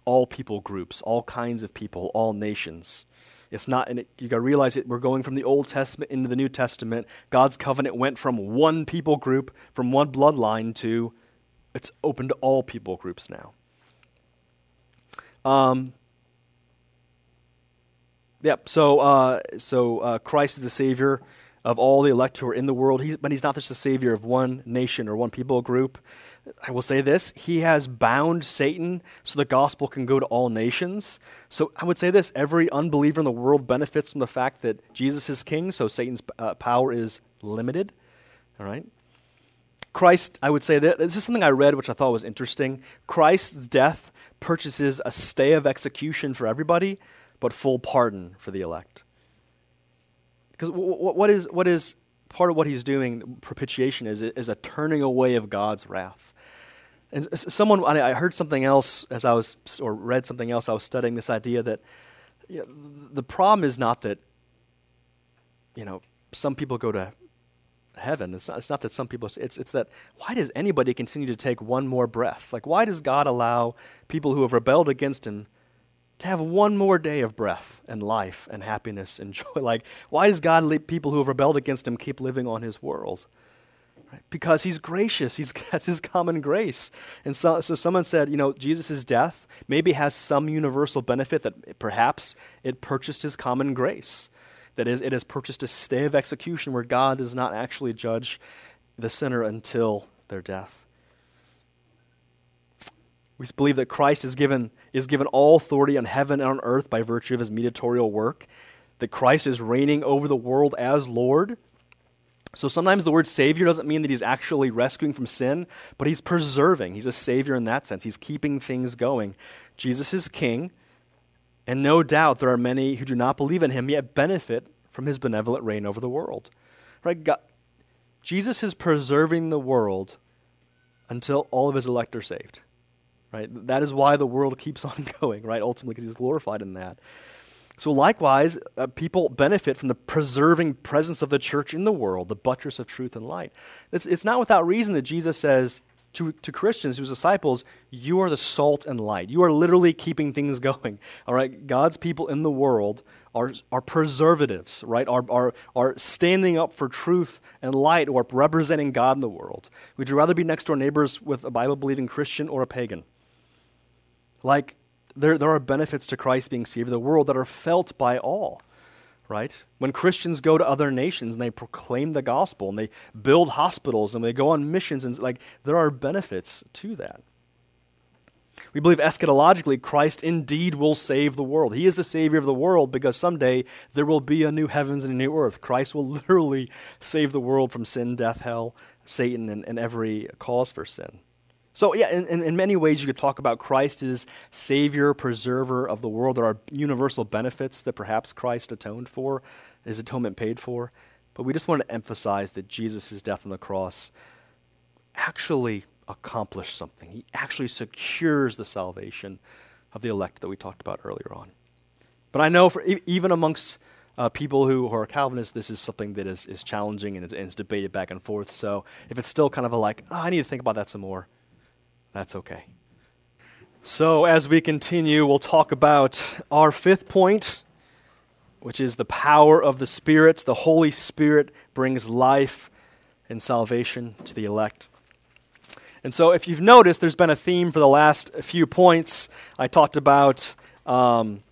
all people groups, all kinds of people, all nations. It's not, and it, you got to realize it. We're going from the Old Testament into the New Testament. God's covenant went from one people group, from one bloodline, to it's open to all people groups now. Um, yep. So, uh, so uh, Christ is the Savior of all the elect who are in the world. He's, but He's not just the Savior of one nation or one people group. I will say this He has bound Satan so the gospel can go to all nations. So I would say this every unbeliever in the world benefits from the fact that Jesus is king, so Satan's uh, power is limited. All right? Christ, I would say that this is something I read which I thought was interesting. Christ's death purchases a stay of execution for everybody, but full pardon for the elect. Because what is, what is part of what he's doing, propitiation, is, is a turning away of God's wrath. And someone, I heard something else as I was, or read something else, I was studying this idea that you know, the problem is not that, you know, some people go to heaven. It's not, it's not that some people, it's, it's that why does anybody continue to take one more breath? Like, why does God allow people who have rebelled against Him to have one more day of breath and life and happiness and joy? Like, why does God let people who have rebelled against Him keep living on His world? Right? Because He's gracious. He's, that's His common grace. And so, so someone said, you know, Jesus' death maybe has some universal benefit that perhaps it purchased His common grace that is, it has purchased a stay of execution where God does not actually judge the sinner until their death. We believe that Christ is given, is given all authority on heaven and on earth by virtue of his mediatorial work, that Christ is reigning over the world as Lord. So sometimes the word Savior doesn't mean that he's actually rescuing from sin, but he's preserving. He's a Savior in that sense. He's keeping things going. Jesus is King. And no doubt there are many who do not believe in him yet benefit from his benevolent reign over the world. Right? God, Jesus is preserving the world until all of his elect are saved. Right? That is why the world keeps on going, right? Ultimately, because he's glorified in that. So, likewise, uh, people benefit from the preserving presence of the church in the world, the buttress of truth and light. It's, it's not without reason that Jesus says to, to Christians, to his disciples, you are the salt and light. You are literally keeping things going. All right? God's people in the world are, are preservatives, right? Are, are, are standing up for truth and light or representing God in the world. Would you rather be next door neighbors with a Bible believing Christian or a pagan? Like, there, there are benefits to Christ being Savior of the world that are felt by all, right? When Christians go to other nations and they proclaim the gospel and they build hospitals and they go on missions, and like, there are benefits to that. We believe eschatologically Christ indeed will save the world. He is the Savior of the world because someday there will be a new heavens and a new earth. Christ will literally save the world from sin, death, hell, Satan, and, and every cause for sin. So, yeah, in, in, many ways, you could talk about Christ as Savior, preserver of the world. There are universal benefits that perhaps Christ atoned for, his atonement paid for. But we just want to emphasize that Jesus' death on the cross actually accomplished something. He actually secures the salvation of the elect that we talked about earlier on. But I know, for, even amongst uh, people who, who, are Calvinists, this is something that is, is challenging and is, and is debated back and forth. So if it's still kind of a like, oh, I need to think about that some more, that's okay. So, as we continue, we'll talk about our fifth point, which is the power of the Spirit. The Holy Spirit brings life and salvation to the elect. And so, if you've noticed, there's been a theme for the last few points. I talked about um,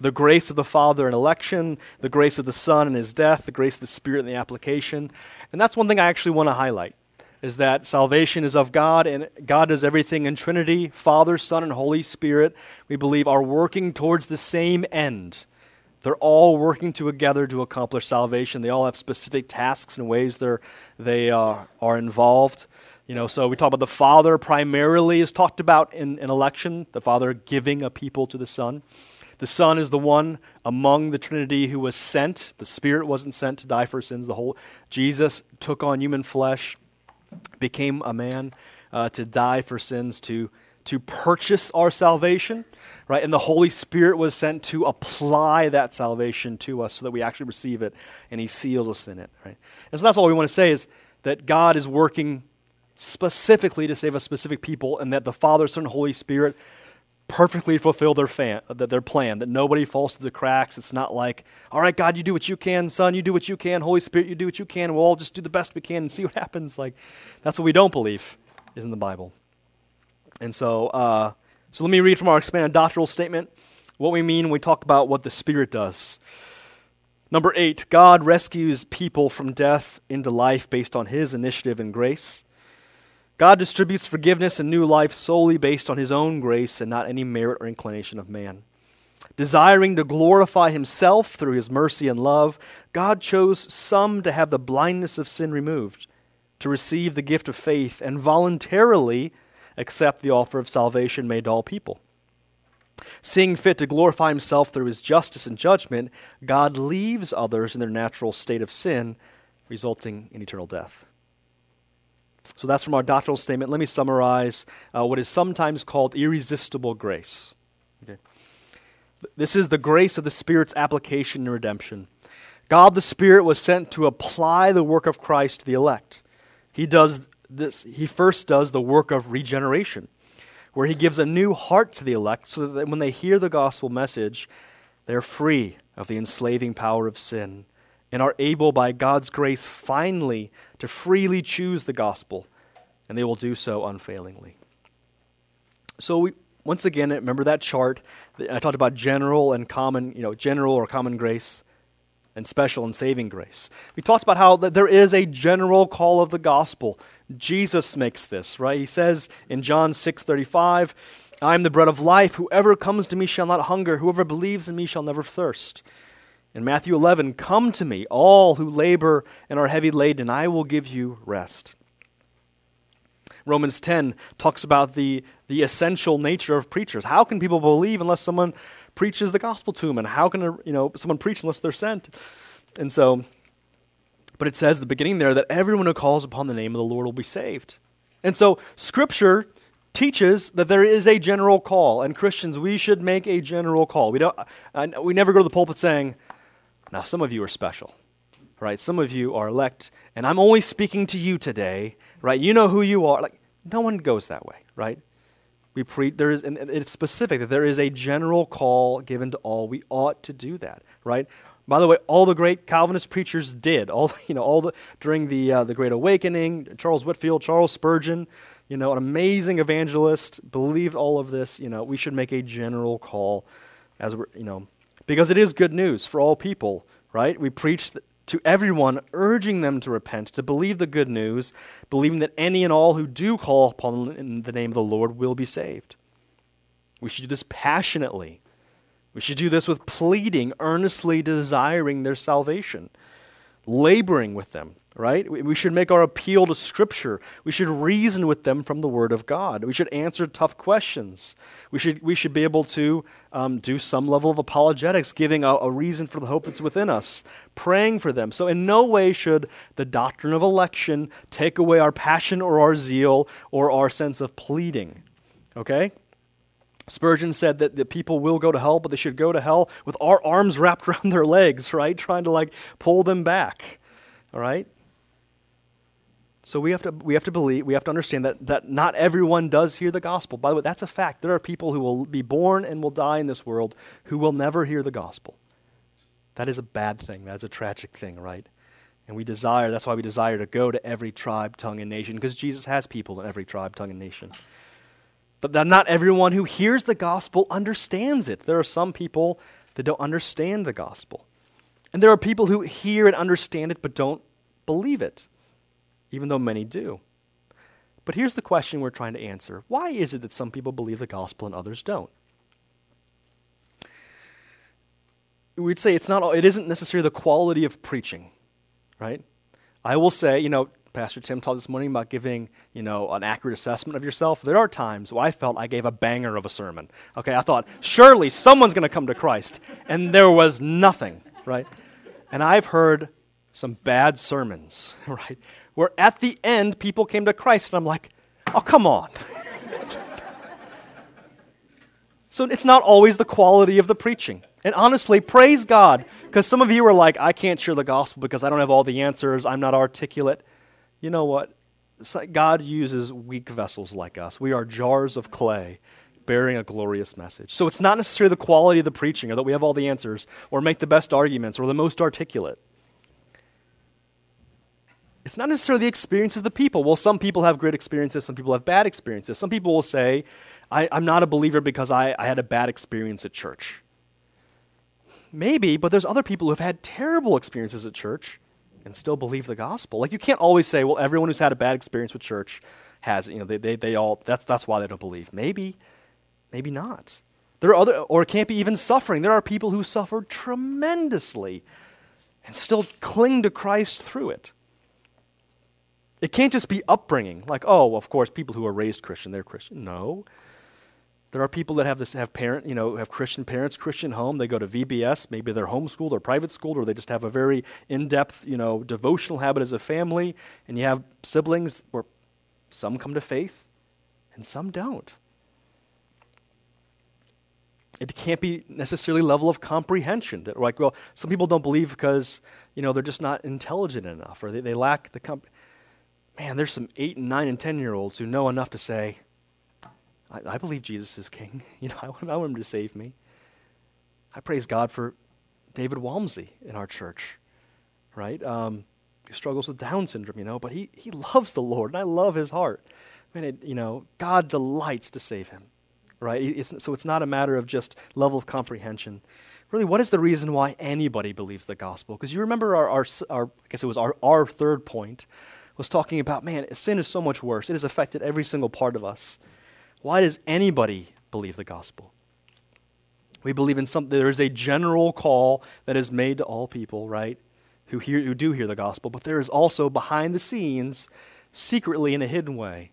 the grace of the Father in election, the grace of the Son in his death, the grace of the Spirit in the application. And that's one thing I actually want to highlight is that salvation is of God and God does everything in Trinity, Father, Son, and Holy Spirit. We believe are working towards the same end. They're all working together to accomplish salvation. They all have specific tasks and ways they're, they uh, are involved. You know, so we talk about the Father primarily is talked about in an election, the Father giving a people to the Son. The Son is the one among the Trinity who was sent. The Spirit wasn't sent to die for sins. The whole Jesus took on human flesh became a man uh, to die for sins, to, to purchase our salvation, right? And the Holy Spirit was sent to apply that salvation to us so that we actually receive it, and He sealed us in it, right? And so that's all we want to say is that God is working specifically to save a specific people, and that the Father, Son, and Holy Spirit perfectly fulfill their, fan, their plan, that nobody falls through the cracks. It's not like, all right, God, you do what you can, Son, you do what you can, Holy Spirit, you do what you can, we'll all just do the best we can and see what happens. Like, that's what we don't believe is in the Bible. And so, uh, so let me read from our expanded doctrinal statement what we mean when we talk about what the Spirit does. Number eight, God rescues people from death into life based on his initiative and grace. God distributes forgiveness and new life solely based on his own grace and not any merit or inclination of man. Desiring to glorify himself through his mercy and love, God chose some to have the blindness of sin removed, to receive the gift of faith, and voluntarily accept the offer of salvation made to all people. Seeing fit to glorify himself through his justice and judgment, God leaves others in their natural state of sin, resulting in eternal death. So that's from our doctrinal statement. Let me summarize uh, what is sometimes called irresistible grace. Okay. This is the grace of the Spirit's application and redemption. God the Spirit was sent to apply the work of Christ to the elect. He does this, he first does the work of regeneration, where he gives a new heart to the elect so that when they hear the gospel message, they're free of the enslaving power of sin and are able by God's grace finally to freely choose the gospel, and they will do so unfailingly. So we once again remember that chart. I talked about general and common, you know, general or common grace and special and saving grace. We talked about how there is a general call of the gospel. Jesus makes this, right? He says in John 6:35, "I am the bread of life. Whoever comes to me shall not hunger. Whoever believes in me shall never thirst." In Matthew 11, come to me, all who labor and are heavy laden, and I will give you rest. Romans 10 talks about the, the essential nature of preachers. How can people believe unless someone preaches the gospel to them? And how can you know, someone preach unless they're sent? And so, but it says the beginning there that everyone who calls upon the name of the Lord will be saved. And so, Scripture teaches that there is a general call, and Christians, we should make a general call. We, don't, uh, we never go to the pulpit saying, now some of you are special, right? Some of you are elect, and I'm only speaking to you today, right? You know who you are. Like, no one goes that way, right? We pre- there is, and it's specific that there is a general call given to all. We ought to do that, right? By the way, all the great Calvinist preachers did. All you know, all the during the uh, the Great Awakening, Charles Whitefield, Charles Spurgeon, you know, an amazing evangelist, believed all of this. You know, we should make a general call, as we're, you know, because it is good news for all people, right? We preach to everyone, urging them to repent, to believe the good news, believing that any and all who do call upon the name of the Lord will be saved. We should do this passionately. We should do this with pleading, earnestly desiring their salvation, laboring with them, right? We should make our appeal to Scripture. We should reason with them from the Word of God. We should answer tough questions. We should, we should be able to um, do some level of apologetics, giving a, a reason for the hope that's within us, praying for them. So, in no way should the doctrine of election take away our passion or our zeal or our sense of pleading. Okay? Spurgeon said that the people will go to hell, but they should go to hell with our arms wrapped around their legs, right? Trying to like pull them back. All right? So we have to we have to believe we have to understand that that not everyone does hear the gospel. By the way, that's a fact. There are people who will be born and will die in this world who will never hear the gospel. That is a bad thing. That is a tragic thing, right? And we desire, that's why we desire to go to every tribe, tongue, and nation, because Jesus has people in every tribe, tongue, and nation. But that not everyone who hears the gospel understands it. There are some people that don't understand the gospel. And there are people who hear and understand it but don't believe it even though many do. But here's the question we're trying to answer why is it that some people believe the gospel and others don't? We'd say it's not, it isn't necessarily the quality of preaching, right? I will say, you know, Pastor Tim talked this morning about giving, you know, an accurate assessment of yourself. There are times where I felt I gave a banger of a sermon. Okay, I thought, surely someone's going to come to Christ. And there was nothing, right? And I've heard some bad sermons, right? Where at the end people came to Christ. And I'm like, oh, come on. so it's not always the quality of the preaching. And honestly, praise God, because some of you are like, I can't share the gospel because I don't have all the answers, I'm not articulate. You know what? God uses weak vessels like us. We are jars of clay bearing a glorious message. So it's not necessarily the quality of the preaching or that we have all the answers or make the best arguments or the most articulate. It's not necessarily the experiences of the people. Well, some people have great experiences, some people have bad experiences. Some people will say, I, am not a believer because I, I had a bad experience at church. Maybe, but there's other people who've had terrible experiences at church and still believe the gospel. Like you can't always say, well, everyone who's had a bad experience with church has, you know, they, they, they all, that's, that's why they don't believe. Maybe, maybe not. There are other, or it can't be even suffering. There are people who suffer tremendously and still cling to Christ through it. It can't just be upbringing, like, oh, of course, people who are raised Christian, they're Christian. No. There are people that have this have parent, you know, have Christian parents, Christian home. They go to VBS, maybe they're homeschooled or private schooled, or they just have a very in-depth, you know, devotional habit as a family. And you have siblings where some come to faith and some don't. It can't be necessarily level of comprehension. That like, well, some people don't believe because you know they're just not intelligent enough, or they, they lack the comp- man, there's some eight and nine and ten year olds who know enough to say, I, I believe Jesus is king. You know, I want, I want him to save me. I praise God for David Walmsley in our church, right? Um, he struggles with Down syndrome, you know, but he, he loves the Lord, and I love his heart. Man, it, you know, God delights to save him, right? It's, so it's not a matter of just level of comprehension. Really, what is the reason why anybody believes the gospel? Because you remember our, our, our, I guess it was our, our third point was talking about, man, sin is so much worse. It has affected every single part of us. Why does anybody believe the gospel? We believe in something, there is a general call that is made to all people, right? Who, hear, who do hear the gospel, but there is also behind the scenes, secretly in a hidden way,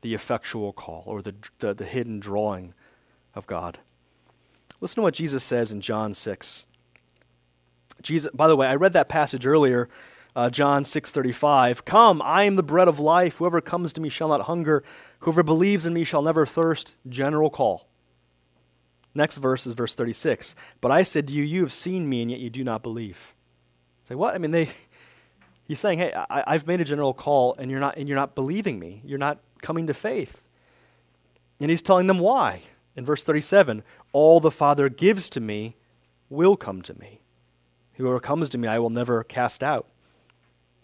the effectual call or the, the, the hidden drawing of God. Listen to what Jesus says in John 6. Jesus, by the way, I read that passage earlier uh, John 6:35, "Come, I am the bread of life. Whoever comes to me shall not hunger. Whoever believes in me shall never thirst." General call. Next verse is verse 36. But I said to you, you have seen me, and yet you do not believe. Say, what? I mean, they, he's saying, hey, I, have made a general call, and you're, not, and you're not believing me. You're not coming to faith. And he's telling them why. In verse 37, all the Father gives to me will come to me. Whoever comes to me, I will never cast out.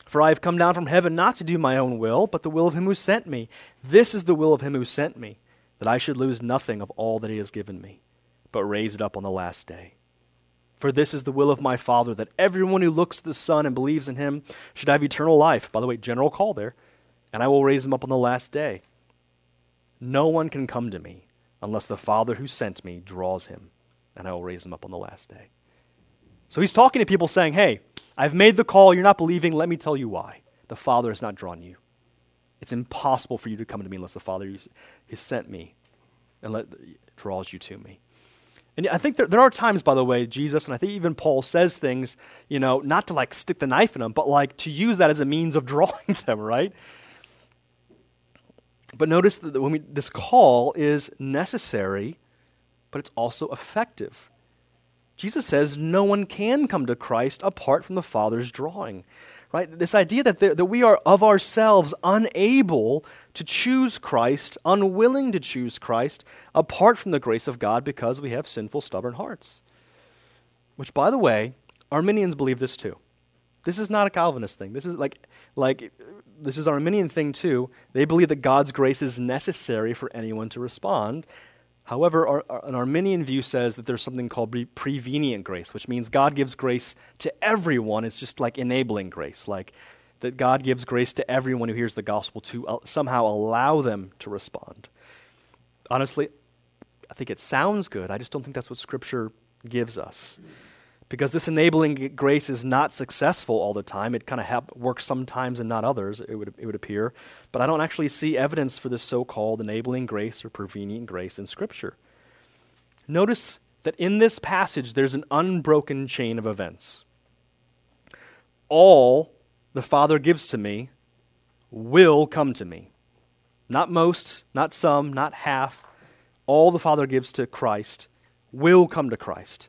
For I have come down from heaven not to do my own will, but the will of him who sent me. This is the will of him who sent me, that I should lose nothing of all that he has given me, but raise it up on the last day. For this is the will of my Father, that everyone who looks to the Son and believes in him should have eternal life. By the way, general call there. And I will raise him up on the last day. No one can come to me unless the Father who sent me draws him, and I will raise him up on the last day. So he's talking to people saying, Hey, I've made the call. You're not believing. Let me tell you why. The Father has not drawn you. It's impossible for you to come to me unless the Father has sent me and let, draws you to me. And I think there, there are times, by the way, Jesus, and I think even Paul says things, you know, not to like stick the knife in them, but like to use that as a means of drawing them, right? But notice that when we, this call is necessary, but it's also effective. Jesus says no one can come to Christ apart from the Father's drawing. Right? This idea that, that we are of ourselves unable to choose Christ, unwilling to choose Christ, apart from the grace of God because we have sinful, stubborn hearts. Which, by the way, Arminians believe this too. This is not a Calvinist thing. This is like, like this is Arminian thing too. They believe that God's grace is necessary for anyone to respond, However, our, our, an Arminian view says that there's something called prevenient grace, which means God gives grace to everyone. It's just like enabling grace, like that God gives grace to everyone who hears the gospel to uh, somehow allow them to respond. Honestly, I think it sounds good. I just don't think that's what Scripture gives us because this enabling grace is not successful all the time. It kind of works sometimes and not others, it would, it would appear. But I don't actually see evidence for this so called enabling grace or prevenient grace in Scripture. Notice that in this passage, there's an unbroken chain of events. All the Father gives to me will come to me. Not most, not some, not half. All the Father gives to Christ will come to Christ.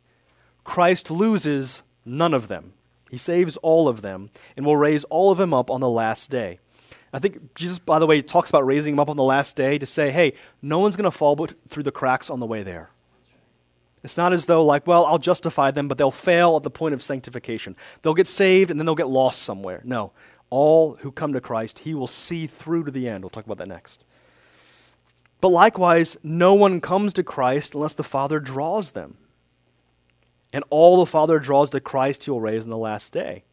Christ loses none of them. He saves all of them and will raise all of them up on the last day. I think Jesus, by the way, talks about raising them up on the last day to say, hey, no one's going to fall through the cracks on the way there. It's not as though, like, well, I'll justify them, but they'll fail at the point of sanctification. They'll get saved and then they'll get lost somewhere. No. All who come to Christ, he will see through to the end. We'll talk about that next. But likewise, no one comes to Christ unless the Father draws them and all the Father draws to Christ, he will raise in the last day.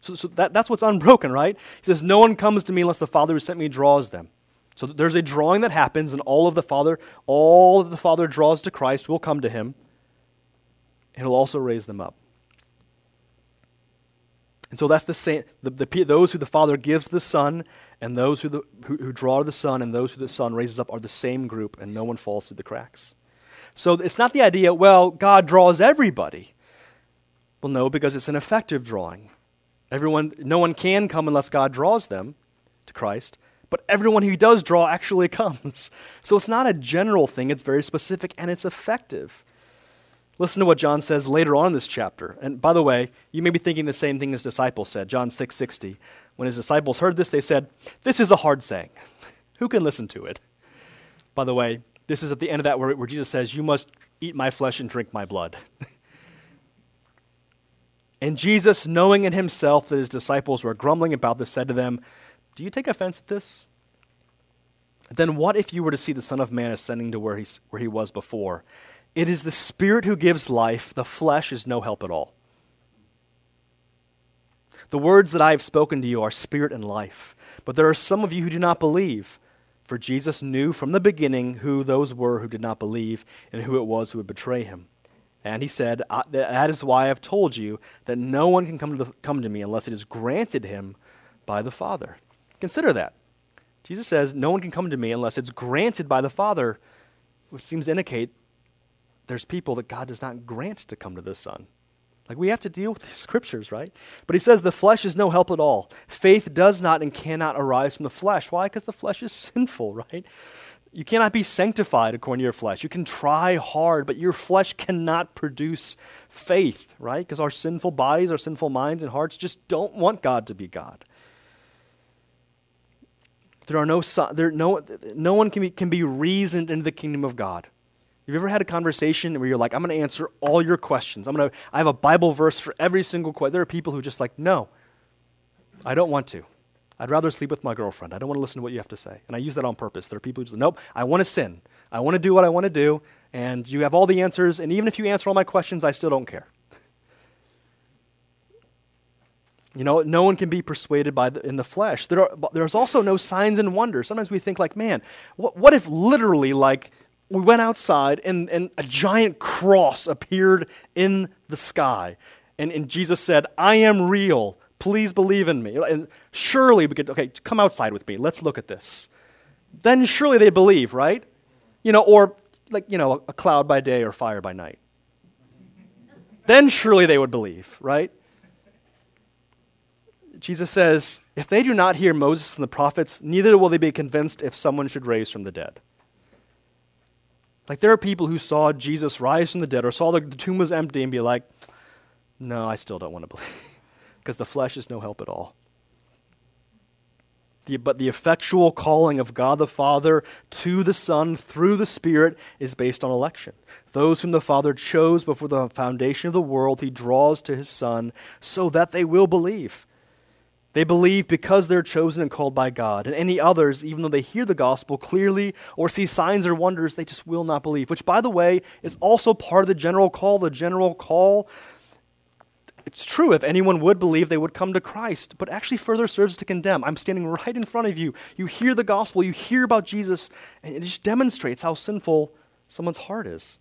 So, so that, that's what's unbroken, right? He says, No one comes to me unless the Father who sent me draws them. So there's a drawing that happens, and all of the Father, all of the Father draws to Christ will come to him, and he'll also raise them up. And so that's the same. The, the, those who the Father gives the Son, and those who, the, who, who draw the Son, and those who the Son raises up are the same group, and no one falls through the cracks. So it's not the idea, well, God draws everybody. Well, no, because it's an effective drawing. Everyone, no one can come unless God draws them to Christ, but everyone who does draw actually comes. So it's not a general thing, it's very specific and it's effective. Listen to what John says later on in this chapter. And by the way, you may be thinking the same thing his disciples said, John 6:60. When his disciples heard this, they said, "This is a hard saying. Who can listen to it?" By the way, this is at the end of that where, where Jesus says, You must eat my flesh and drink my blood. and Jesus, knowing in himself that his disciples were grumbling about this, said to them, Do you take offense at this? Then what if you were to see the Son of Man ascending to where he, where he was before? It is the Spirit who gives life, the flesh is no help at all. The words that I have spoken to you are spirit and life. But there are some of you who do not believe. For Jesus knew from the beginning who those were who did not believe and who it was who would betray him. And he said, That is why I have told you that no one can come to, the, come to me unless it is granted him by the Father. Consider that. Jesus says, No one can come to me unless it's granted by the Father, which seems to indicate there's people that God does not grant to come to the Son. Like we have to deal with these scriptures, right? But he says the flesh is no help at all. Faith does not and cannot arise from the flesh. Why? Because the flesh is sinful, right? You cannot be sanctified according to your flesh. You can try hard, but your flesh cannot produce faith, right? Because our sinful bodies, our sinful minds and hearts just don't want God to be God. There are no, there, no, no one can be, can be reasoned into the kingdom of God. Have you ever had a conversation where you're like, I'm going to answer all your questions. I'm going to, I have a Bible verse for every single question. There are people who just like, no, I don't want to. I'd rather sleep with my girlfriend. I don't want to listen to what you have to say. And I use that on purpose. There are people who say, nope, I want to sin. I want to do what I want to do. And you have all the answers. And even if you answer all my questions, I still don't care. You know, no one can be persuaded by the, in the flesh. There are, there's also no signs and wonders. Sometimes we think like, man, what, what if literally like we went outside and, and a giant cross appeared in the sky and, and Jesus said, I am real. Please believe in me. And surely we could, okay, come outside with me. Let's look at this. Then surely they believe, right? You know, or like, you know, a cloud by day or fire by night. then surely they would believe, right? Jesus says, if they do not hear Moses and the prophets, neither will they be convinced if someone should raise from the dead. Like there are people who saw Jesus rise from the dead or saw the, the tomb was empty and be like, no, I still don't want to believe because the flesh is no help at all. The, but the effectual calling of God the Father to the Son through the Spirit is based on election. Those whom the Father chose before the foundation of the world, he draws to his Son so that they will believe. They believe because they're chosen and called by God. And any others, even though they hear the gospel clearly or see signs or wonders, they just will not believe. Which, by the way, is also part of the general call. The general call it's true, if anyone would believe, they would come to Christ, but actually further serves to condemn. I'm standing right in front of you. You hear the gospel, you hear about Jesus, and it just demonstrates how sinful someone's heart is.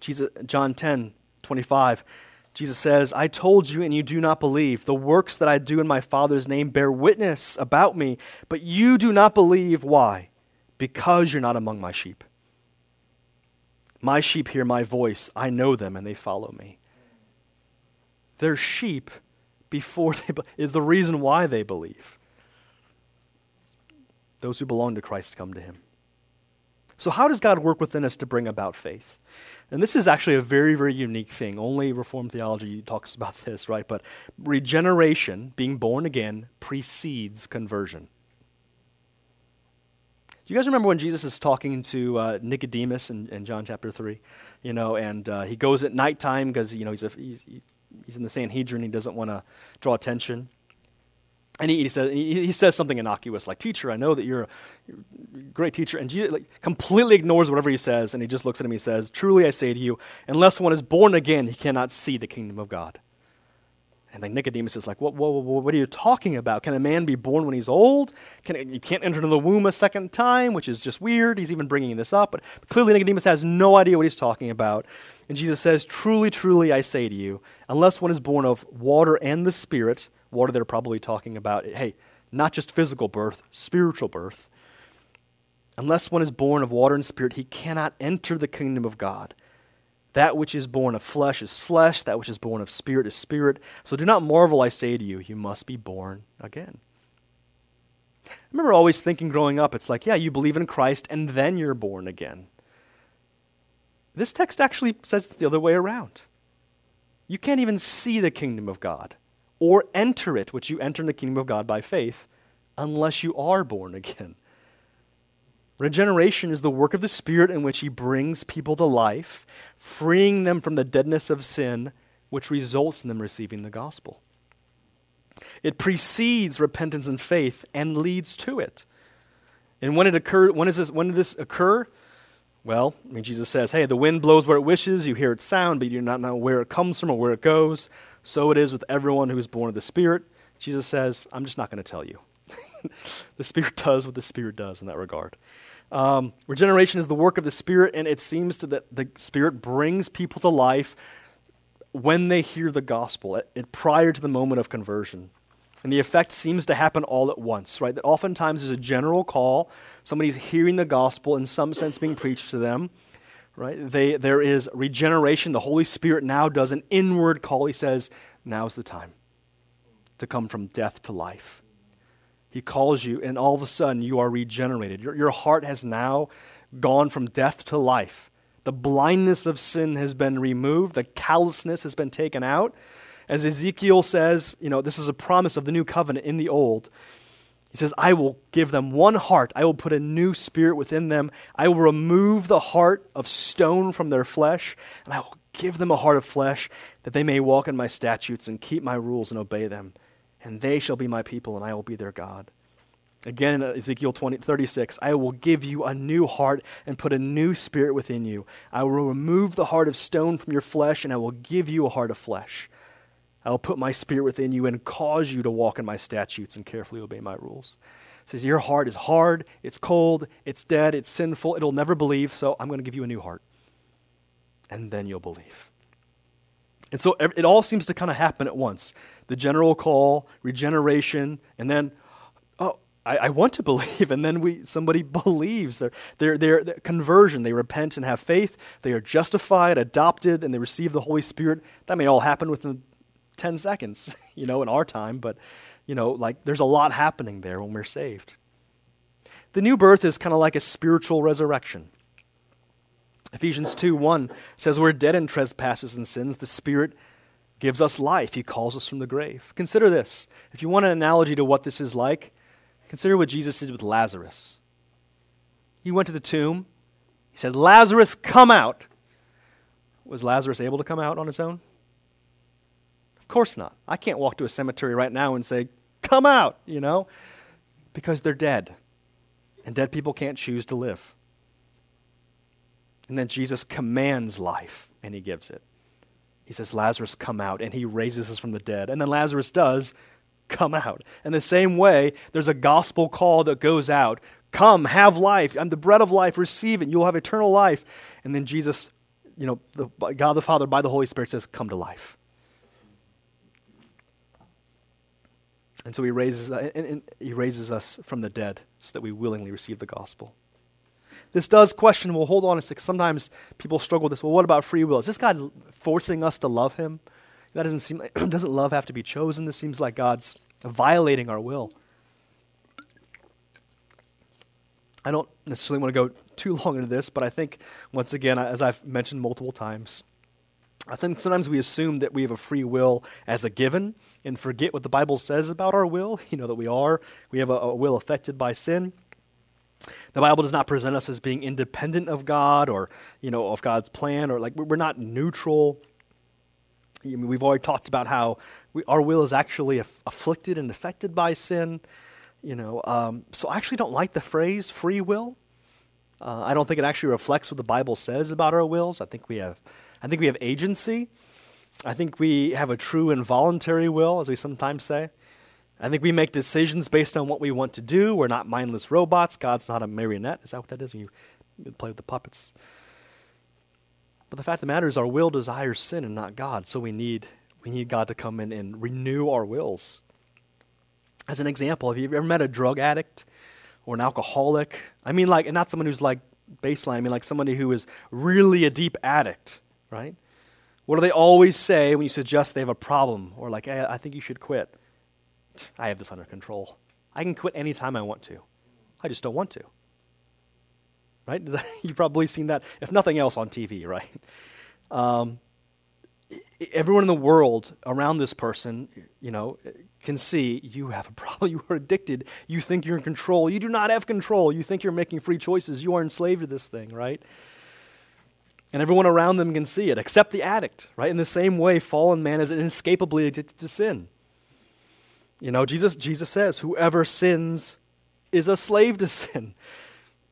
Jesus, John 10, 25, Jesus says, I told you, and you do not believe. The works that I do in my Father's name bear witness about me, but you do not believe. Why? Because you're not among my sheep. My sheep hear my voice. I know them, and they follow me. They're sheep before they be- is the reason why they believe. Those who belong to Christ come to him. So, how does God work within us to bring about faith? And this is actually a very, very unique thing. Only Reformed theology talks about this, right? But regeneration, being born again, precedes conversion. Do you guys remember when Jesus is talking to uh, Nicodemus in, in, John chapter 3? You know, and uh, he goes at nighttime because, you know, he's, a, he's, he's in the Sanhedrin. He doesn't want to draw attention. And he, he says, he, says something innocuous like, Teacher, I know that you're a, great teacher. And Jesus like, completely ignores whatever he says. And he just looks at him and says, Truly I say to you, unless one is born again, he cannot see the kingdom of God. And then Nicodemus is like, what, what, what, what are you talking about? Can a man be born when he's old? Can, you can't enter into the womb a second time, which is just weird. He's even bringing this up. But clearly, Nicodemus has no idea what he's talking about. And Jesus says, Truly, truly, I say to you, unless one is born of water and the Spirit, water they're probably talking about, hey, not just physical birth, spiritual birth. Unless one is born of water and spirit, he cannot enter the kingdom of God. That which is born of flesh is flesh, that which is born of spirit is spirit. So do not marvel, I say to you, you must be born again. I remember always thinking growing up, it's like, yeah, you believe in Christ and then you're born again. This text actually says it's the other way around. You can't even see the kingdom of God or enter it, which you enter in the kingdom of God by faith, unless you are born again. Regeneration is the work of the Spirit in which He brings people to life, freeing them from the deadness of sin, which results in them receiving the gospel. It precedes repentance and faith and leads to it. And when it occurred, when, is this, when did this occur? Well, I mean, Jesus says, hey, the wind blows where it wishes, you hear its sound, but you do not know where it comes from or where it goes. So it is with everyone who is born of the Spirit. Jesus says, I'm just not going to tell you. the Spirit does what the Spirit does in that regard. Um, regeneration is the work of the Spirit, and it seems to that the Spirit brings people to life when they hear the gospel, at, at, prior to the moment of conversion. And the effect seems to happen all at once, right? That oftentimes there's a general call, somebody's hearing the gospel in some sense being preached to them, right? They, there is regeneration. The Holy Spirit now does an inward call. He says, Now's the time to come from death to life. He calls you, and all of a sudden you are regenerated. Your, your heart has now gone from death to life. The blindness of sin has been removed, the callousness has been taken out. As Ezekiel says, you know, this is a promise of the new covenant in the old. He says, I will give them one heart. I will put a new spirit within them. I will remove the heart of stone from their flesh, and I will give them a heart of flesh that they may walk in my statutes and keep my rules and obey them. And they shall be my people, and I will be their God. Again in Ezekiel 20, 36, I will give you a new heart and put a new spirit within you. I will remove the heart of stone from your flesh, and I will give you a heart of flesh. I will put my spirit within you and cause you to walk in my statutes and carefully obey my rules. Says, Your heart is hard, it's cold, it's dead, it's sinful, it'll never believe, so I'm going to give you a new heart. And then you'll believe. And so it all seems to kind of happen at once the general call, regeneration, and then, oh, I, I want to believe. And then we, somebody believes. Their, their, their, their conversion, they repent and have faith. They are justified, adopted, and they receive the Holy Spirit. That may all happen within 10 seconds, you know, in our time, but, you know, like there's a lot happening there when we're saved. The new birth is kind of like a spiritual resurrection. Ephesians 2 1 says, We're dead in trespasses and sins. The Spirit gives us life. He calls us from the grave. Consider this. If you want an analogy to what this is like, consider what Jesus did with Lazarus. He went to the tomb. He said, Lazarus, come out. Was Lazarus able to come out on his own? Of course not. I can't walk to a cemetery right now and say, Come out, you know, because they're dead. And dead people can't choose to live. And then Jesus commands life, and he gives it. He says, Lazarus, come out, and he raises us from the dead. And then Lazarus does come out. In the same way, there's a gospel call that goes out Come, have life. I'm the bread of life. Receive it. You'll have eternal life. And then Jesus, you know, the, God the Father, by the Holy Spirit, says, Come to life. And so he raises, uh, and, and he raises us from the dead so that we willingly receive the gospel. This does question, well, hold on a second. Sometimes people struggle with this. Well, what about free will? Is this God forcing us to love him? That doesn't seem like, doesn't love have to be chosen? This seems like God's violating our will. I don't necessarily want to go too long into this, but I think, once again, as I've mentioned multiple times, I think sometimes we assume that we have a free will as a given and forget what the Bible says about our will. You know, that we are, we have a, a will affected by sin. The Bible does not present us as being independent of God or, you know, of God's plan or like we're not neutral. I mean, we've already talked about how we, our will is actually aff- afflicted and affected by sin. You know, um, so I actually don't like the phrase free will. Uh, I don't think it actually reflects what the Bible says about our wills. I think we have I think we have agency. I think we have a true and voluntary will, as we sometimes say. I think we make decisions based on what we want to do. We're not mindless robots. God's not a marionette. Is that what that is when you play with the puppets? But the fact of the matter is, our will desires sin and not God. So we need, we need God to come in and renew our wills. As an example, have you ever met a drug addict or an alcoholic? I mean, like, and not someone who's like baseline, I mean, like somebody who is really a deep addict right? What do they always say when you suggest they have a problem or like, hey, I think you should quit? I have this under control. I can quit anytime I want to. I just don't want to. Right? You've probably seen that, if nothing else, on TV, right? Um, everyone in the world around this person, you know, can see you have a problem. You are addicted. You think you're in control. You do not have control. You think you're making free choices. You are enslaved to this thing, right? And everyone around them can see it, except the addict, right? In the same way, fallen man is inescapably addicted to sin. You know, Jesus, Jesus says, whoever sins is a slave to sin.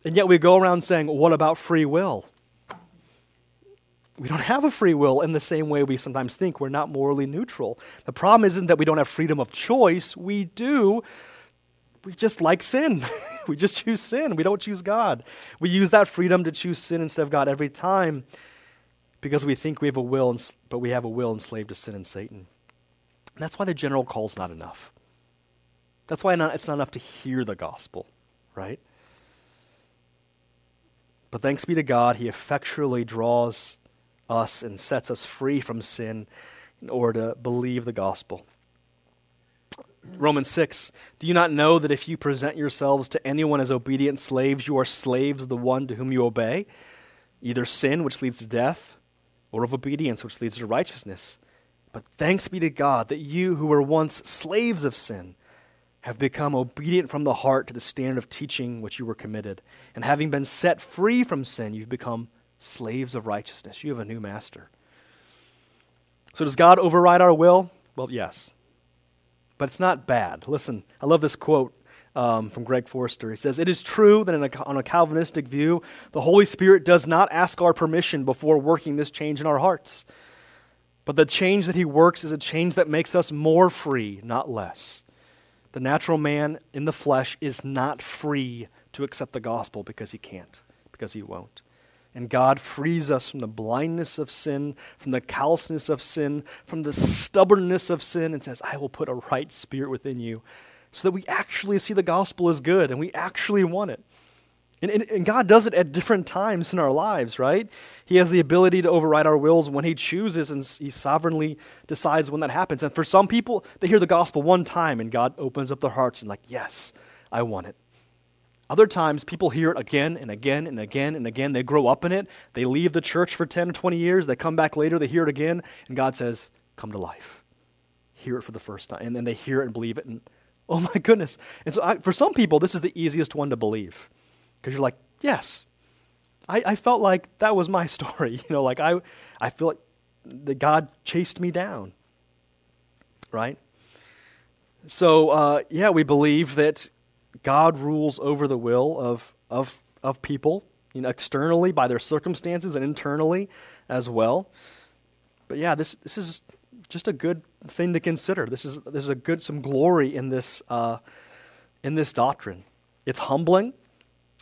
And yet we go around saying, what about free will? We don't have a free will in the same way we sometimes think. We're not morally neutral. The problem isn't that we don't have freedom of choice. We do, we just like sin. we just choose sin. We don't choose God. We use that freedom to choose sin instead of God every time because we think we have a will, but we have a will enslaved to sin and Satan. And that's why the general call is not enough. That's why not, it's not enough to hear the gospel, right? But thanks be to God, He effectually draws us and sets us free from sin in order to believe the gospel. Romans 6 Do you not know that if you present yourselves to anyone as obedient slaves, you are slaves of the one to whom you obey? Either sin, which leads to death, or of obedience, which leads to righteousness. But thanks be to God that you who were once slaves of sin have become obedient from the heart to the standard of teaching which you were committed. And having been set free from sin, you've become slaves of righteousness. You have a new master. So, does God override our will? Well, yes. But it's not bad. Listen, I love this quote um, from Greg Forster. He says, It is true that a, on a Calvinistic view, the Holy Spirit does not ask our permission before working this change in our hearts. But the change that He works is a change that makes us more free, not less. The natural man in the flesh is not free to accept the gospel because he can't, because he won't. And God frees us from the blindness of sin, from the callousness of sin, from the stubbornness of sin, and says, I will put a right spirit within you so that we actually see the gospel as good and we actually want it. And, and, and, God does it at different times in our lives, right? He has the ability to override our wills when He chooses, and He sovereignly decides when that happens. And for some people, they hear the gospel one time, and God opens up their hearts and, like, yes, I want it. Other times, people hear it again and again and again and again. They grow up in it. They leave the church for 10 or 20 years. They come back later, they hear it again, and God says, Come to life. Hear it for the first time. And then they hear it and believe it, and oh my goodness. And so, I, for some people, this is the easiest one to believe because you're like, yes, I, I, felt like that was my story. You know, like I, I feel like that God chased me down, right? So, uh, yeah, we believe that God rules over the will of, of, of people, you know, externally by their circumstances and internally as well. But yeah, this, this is just a good thing to consider. This is, there's a good, some glory in this, uh, in this doctrine. It's humbling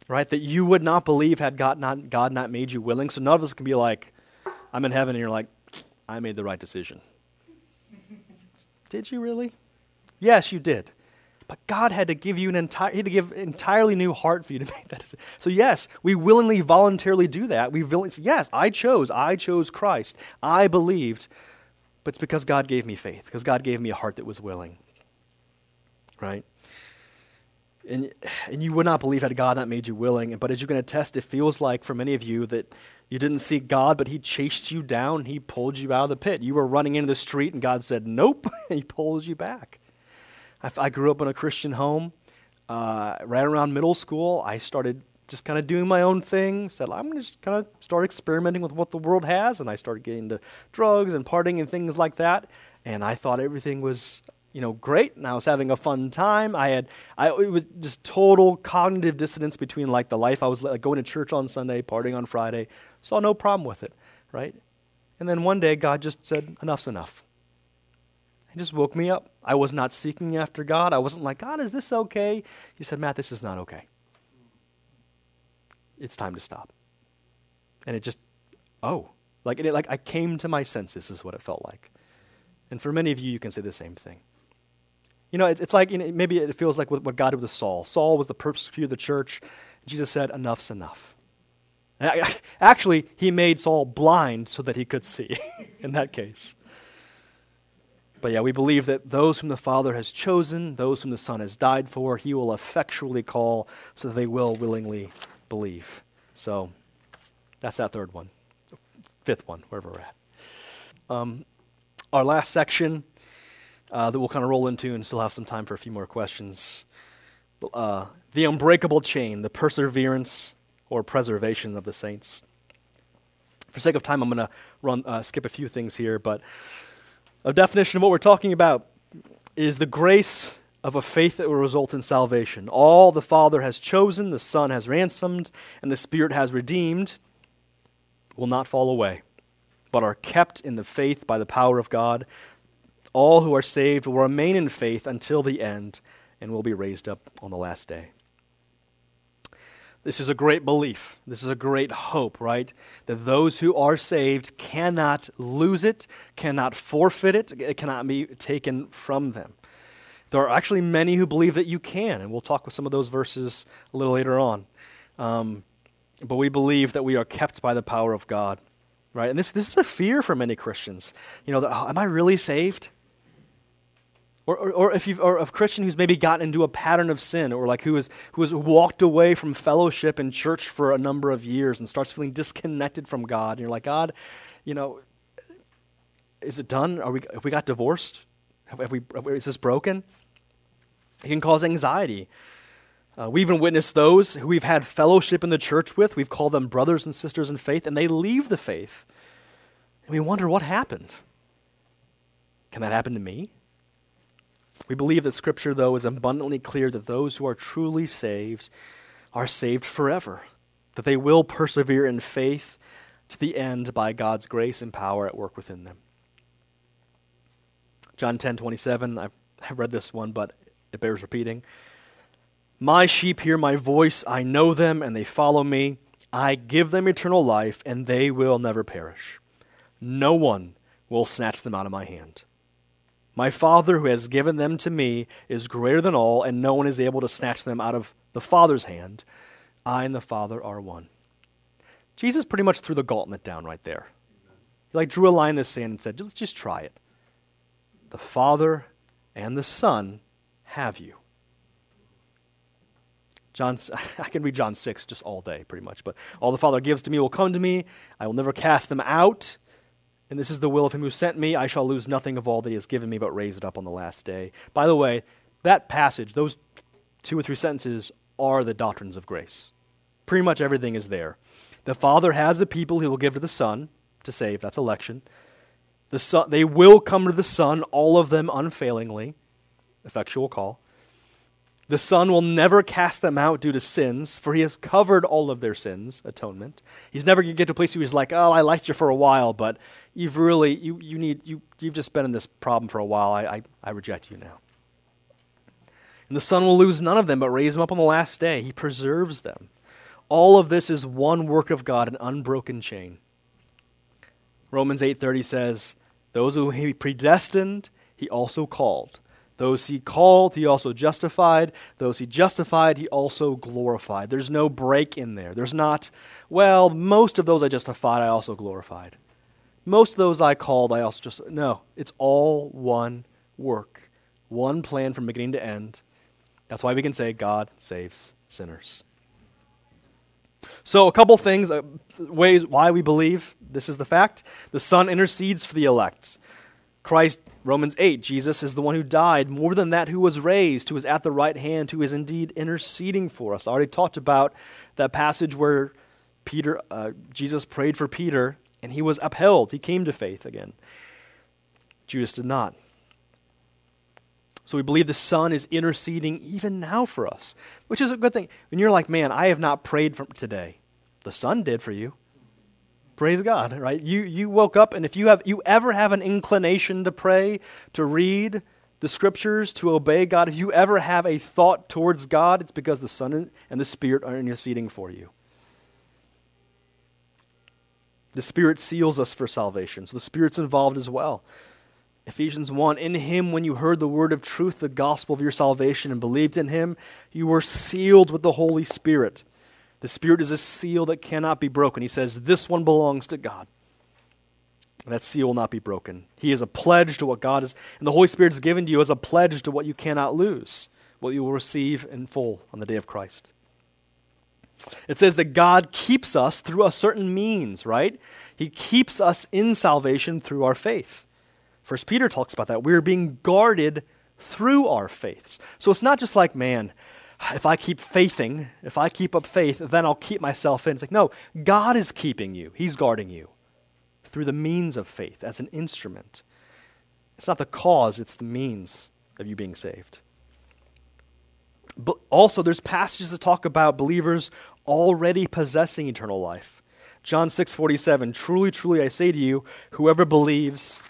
right? That you would not believe had God not, God not made you willing. So none of us can be like, I'm in heaven, and you're like, I made the right decision. did you really? Yes, you did. But God had to give you an entire, He had to give entirely new heart for you to make that decision. So yes, we willingly, voluntarily do that. We willingly, yes, I chose. I chose Christ. I believed. But it's because God gave me faith, because God gave me a heart that was willing. Right? And, and you would not believe had God not made you willing. But as you can attest, it feels like for many of you that you didn't seek God, but He chased you down. He pulled you out of the pit. You were running into the street, and God said, Nope. he pulled you back. I, I, grew up in a Christian home. Uh, right around middle school, I started just kind of doing my own thing. Said, I'm going to just kind of start experimenting with what the world has. And I started getting into drugs and partying and things like that. And I thought everything was you know, great, and I was having a fun time. I had, I, it was just total cognitive dissonance between like the life I was like going to church on Sunday, partying on Friday. Saw no problem with it, right? And then one day God just said, enough's enough. He just woke me up. I was not seeking after God. I wasn't like, God, is this okay? He said, Matt, this is not okay. It's time to stop. And it just, oh, like, it, like I came to my senses, is what it felt like. And for many of you, you can say the same thing. You know, it, it's like, you know, maybe it feels like what God did with Saul. Saul was the persecutor of the church. Jesus said, enough's enough. Actually, he made Saul blind so that he could see in that case. But yeah, we believe that those whom the Father has chosen, those whom the Son has died for, he will effectually call so that they will willingly believe. So that's that third one. Fifth one, wherever we're at. Um, our last section uh, that we'll kind of roll into and still have some time for a few more questions. Uh, the unbreakable chain, the perseverance or preservation of the saints. For sake of time, I'm going to run uh, skip a few things here, but a definition of what we're talking about is the grace of a faith that will result in salvation. All the Father has chosen, the Son has ransomed, and the Spirit has redeemed will not fall away, but are kept in the faith by the power of God all who are saved will remain in faith until the end and will be raised up on the last day. This is a great belief. This is a great hope, right? That those who are saved cannot lose it, cannot forfeit it, it cannot be taken from them. There are actually many who believe that you can, and we'll talk with some of those verses a little later on. Um, but we believe that we are kept by the power of God, right? And this, this is a fear for many Christians. You know, oh, am I really saved? Or, or, or, if you've, or a Christian who's maybe gotten into a pattern of sin, or like who, is, who has walked away from fellowship and church for a number of years and starts feeling disconnected from God, and you're like, God, you know, is it done? Are we, have we got divorced? Have, have we, is this broken? It can cause anxiety. Uh, we even witness those who we've had fellowship in the church with. We've called them brothers and sisters in faith, and they leave the faith. And we wonder what happened. Can that happen to me? We believe that Scripture, though, is abundantly clear that those who are truly saved are saved forever, that they will persevere in faith to the end by God's grace and power at work within them. John 10 27, I've, I've read this one, but it bears repeating. My sheep hear my voice, I know them, and they follow me. I give them eternal life, and they will never perish. No one will snatch them out of my hand. My Father, who has given them to me, is greater than all, and no one is able to snatch them out of the Father's hand. I and the Father are one. Jesus pretty much threw the gauntlet down right there. He like drew a line in the sand and said, let's just try it. The Father and the Son have you. John, I can read John 6 just all day, pretty much. But all the Father gives to me will come to me. I will never cast them out. And this is the will of him who sent me. I shall lose nothing of all that he has given me, but raise it up on the last day. By the way, that passage, those two or three sentences, are the doctrines of grace. Pretty much everything is there. The Father has a people he will give to the Son to save. That's election. The son, they will come to the Son, all of them unfailingly. Effectual call. The Son will never cast them out due to sins, for he has covered all of their sins, atonement. He's never going to get to a place where he's like, oh, I liked you for a while, but you've really, you, you need, you, you've just been in this problem for a while. I, I, I reject you now. And the Son will lose none of them, but raise them up on the last day. He preserves them. All of this is one work of God, an unbroken chain. Romans 8:30 says, "Those who he predestined, he also called. Those he called, he also justified. Those he justified, he also glorified. There's no break in there. There's not, well, most of those I justified, I also glorified. Most of those I called, I also just, no. It's all one work, one plan from beginning to end. That's why we can say God saves sinners. So, a couple things, uh, ways why we believe this is the fact. The Son intercedes for the elect. Christ Romans 8, Jesus is the one who died, more than that, who was raised, who is at the right hand, who is indeed interceding for us. I already talked about that passage where Peter, uh, Jesus prayed for Peter, and he was upheld. He came to faith again. Judas did not. So we believe the Son is interceding even now for us, which is a good thing. When you're like, man, I have not prayed for today, the Son did for you. Praise God, right? You, you woke up, and if you, have, you ever have an inclination to pray, to read the scriptures, to obey God, if you ever have a thought towards God, it's because the Son and the Spirit are interceding for you. The Spirit seals us for salvation, so the Spirit's involved as well. Ephesians 1 In him, when you heard the word of truth, the gospel of your salvation, and believed in him, you were sealed with the Holy Spirit the Spirit is a seal that cannot be broken. He says, This one belongs to God. that seal will not be broken. He is a pledge to what God is, and the Holy Spirit is given to you as a pledge to what you cannot lose, what you will receive in full on the day of Christ. It says that God keeps us through a certain means, right? He keeps us in salvation through our faith. First Peter talks about that. We're being guarded through our faiths. So it's not just like, man, if I keep faithing, if I keep up faith, then I'll keep myself in. It's like, no, God is keeping you, He's guarding you through the means of faith as an instrument. It's not the cause, it's the means of you being saved. But also, there's passages that talk about believers already possessing eternal life. John 6 47, truly, truly, I say to you, whoever believes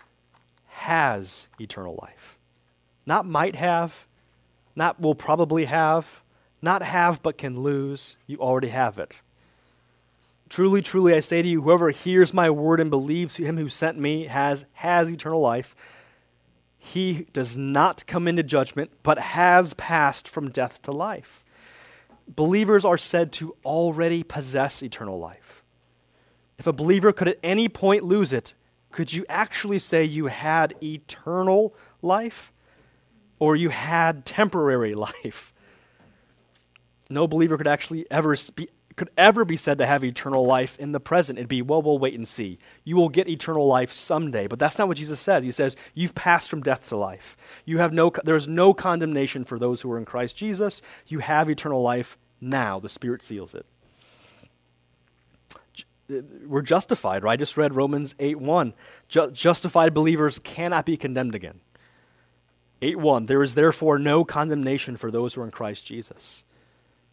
has eternal life. Not might have, not will probably have, not have but can lose. You already have it. Truly, truly, I say to you, whoever hears my word and believes him who sent me has, has eternal life. He does not come into judgment, but has passed from death to life. believers are said to already possess eternal life. If a believer could at any point lose it, could you actually say you had eternal life or you had temporary life? No believer could actually ever be, could ever be said to have eternal life in the present. It'd be, well, we'll wait and see. You will get eternal life someday. But that's not what Jesus says. He says, you've passed from death to life. You have no, there's no condemnation for those who are in Christ Jesus. You have eternal life now. The Spirit seals it. Uh, we're justified, right? I just read Romans 8 1. Ju- justified believers cannot be condemned again. 8 1. There is therefore no condemnation for those who are in Christ Jesus.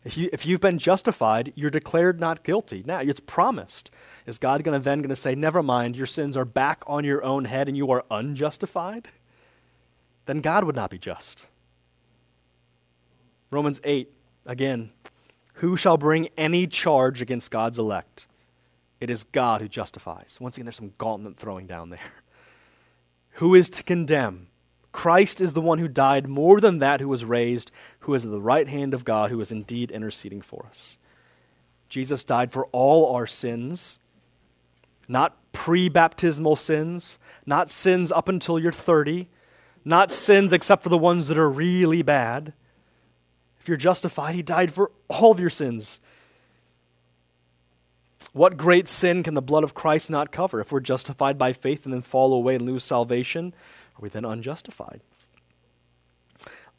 If, you, if you've been justified, you're declared not guilty. Now, it's promised. Is God going to then going to say, never mind, your sins are back on your own head and you are unjustified? Then God would not be just. Romans 8, again, who shall bring any charge against God's elect? It is God who justifies. Once again, there's some gauntlet throwing down there. Who is to condemn? Christ is the one who died more than that who was raised, who is at the right hand of God, who is indeed interceding for us. Jesus died for all our sins, not pre baptismal sins, not sins up until you're 30, not sins except for the ones that are really bad. If you're justified, He died for all of your sins. What great sin can the blood of Christ not cover? If we're justified by faith and then fall away and lose salvation, are we then unjustified?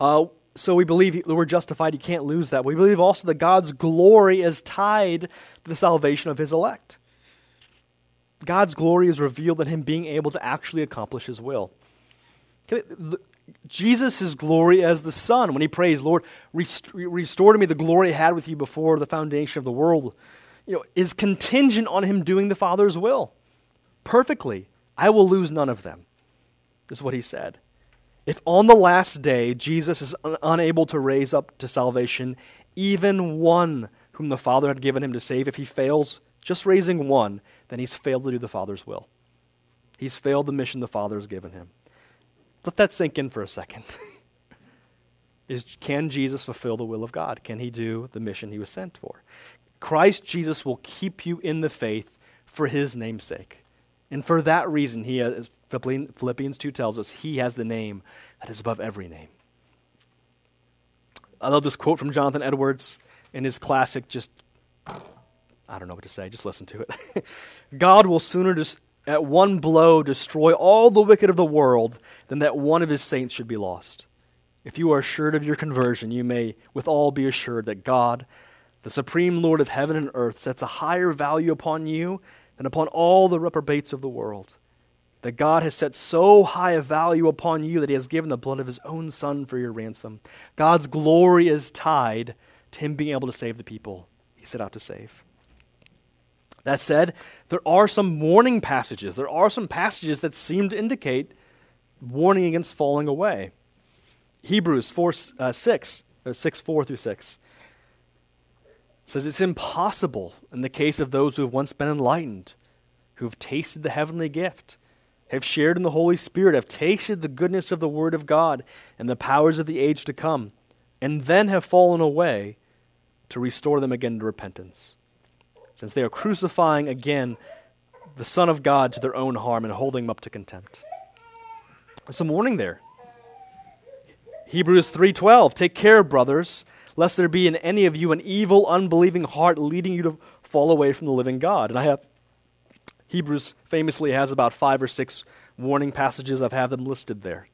Uh, so we believe we're justified. You can't lose that. We believe also that God's glory is tied to the salvation of his elect. God's glory is revealed in him being able to actually accomplish his will. Jesus' glory as the Son, when he prays, Lord, restore to me the glory I had with you before the foundation of the world, you know, is contingent on him doing the Father's will perfectly. I will lose none of them is what he said. If on the last day Jesus is un- unable to raise up to salvation even one whom the Father had given him to save, if he fails just raising one, then he's failed to do the Father's will. He's failed the mission the Father has given him. Let that sink in for a second. is can Jesus fulfill the will of God? Can he do the mission he was sent for? Christ Jesus will keep you in the faith for his name's sake. And for that reason, he uh, has, Philippians 2 tells us, he has the name that is above every name. I love this quote from Jonathan Edwards in his classic, just, I don't know what to say, just listen to it. God will sooner just at one blow destroy all the wicked of the world than that one of his saints should be lost. If you are assured of your conversion, you may with all be assured that God, the supreme Lord of heaven and earth, sets a higher value upon you and upon all the reprobates of the world. That God has set so high a value upon you that he has given the blood of his own Son for your ransom. God's glory is tied to him being able to save the people he set out to save. That said, there are some warning passages. There are some passages that seem to indicate warning against falling away. Hebrews 4, uh, 6, uh, 6, 4 through 6 says it's impossible in the case of those who have once been enlightened, who have tasted the heavenly gift, have shared in the Holy Spirit, have tasted the goodness of the Word of God and the powers of the age to come, and then have fallen away to restore them again to repentance. Since they are crucifying again the Son of God to their own harm and holding him up to contempt. Some warning there. Hebrews 3:12 Take care, brothers, lest there be in any of you an evil, unbelieving heart leading you to fall away from the living God. And I have, Hebrews famously has about five or six warning passages. I've had them listed there.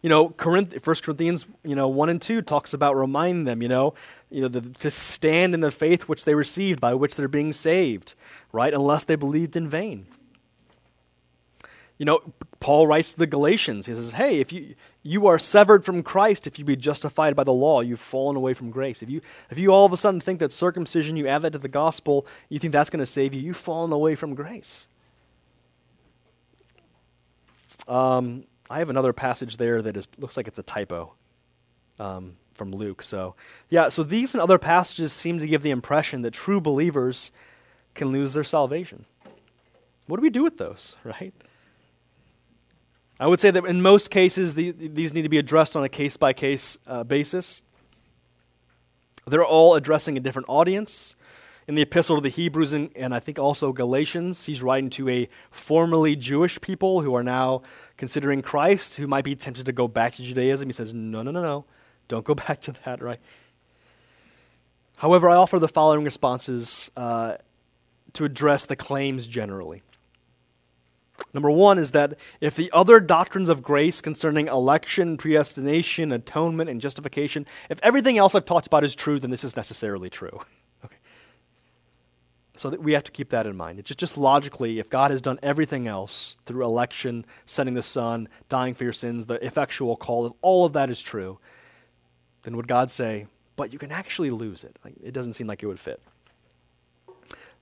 You know, Corinth, 1 Corinthians, you know, 1 and 2 talks about remind them, you know, you know, the, to stand in the faith which they received, by which they're being saved, right? Unless they believed in vain. You know, Paul writes to the Galatians. He says, "Hey, if you you are severed from Christ if you be justified by the law, you've fallen away from grace. If you if you all of a sudden think that circumcision, you add that to the gospel, you think that's going to save you, you've fallen away from grace." Um, I have another passage there that is looks like it's a typo um, from Luke. So, yeah, so these and other passages seem to give the impression that true believers can lose their salvation. What do we do with those, right? I would say that in most cases, the, these need to be addressed on a case by case basis. They're all addressing a different audience. In the epistle to the Hebrews and, and I think also Galatians, he's writing to a formerly Jewish people who are now considering Christ, who might be tempted to go back to Judaism. He says, No, no, no, no. Don't go back to that, right? However, I offer the following responses uh, to address the claims generally. Number one is that if the other doctrines of grace concerning election, predestination, atonement, and justification, if everything else I've talked about is true, then this is necessarily true. okay. So we have to keep that in mind. It's just, just logically, if God has done everything else through election, sending the Son, dying for your sins, the effectual call, if all of that is true, then would God say, but you can actually lose it? Like, it doesn't seem like it would fit.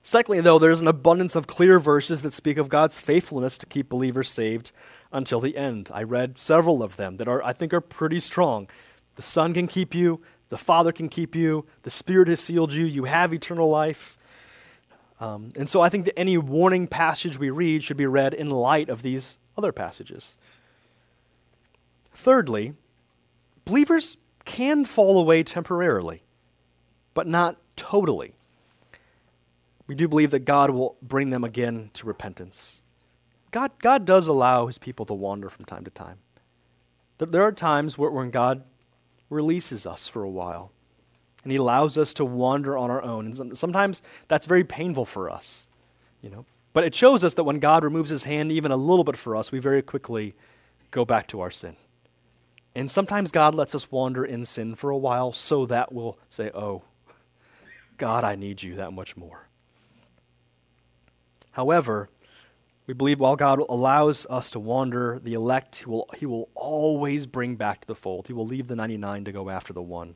Secondly, though, there's an abundance of clear verses that speak of God's faithfulness to keep believers saved until the end. I read several of them that are, I think, are pretty strong. The Son can keep you, the Father can keep you, the Spirit has sealed you, you have eternal life. Um, and so I think that any warning passage we read should be read in light of these other passages. Thirdly, believers can fall away temporarily, but not totally we do believe that God will bring them again to repentance. God, God does allow his people to wander from time to time. There are times where, when God releases us for a while, and he allows us to wander on our own. And sometimes that's very painful for us, you know. But it shows us that when God removes his hand even a little bit for us, we very quickly go back to our sin. And sometimes God lets us wander in sin for a while so that we'll say, Oh, God, I need you that much more. However, we believe while God allows us to wander, the elect, he will, he will always bring back to the fold. He will leave the 99 to go after the one.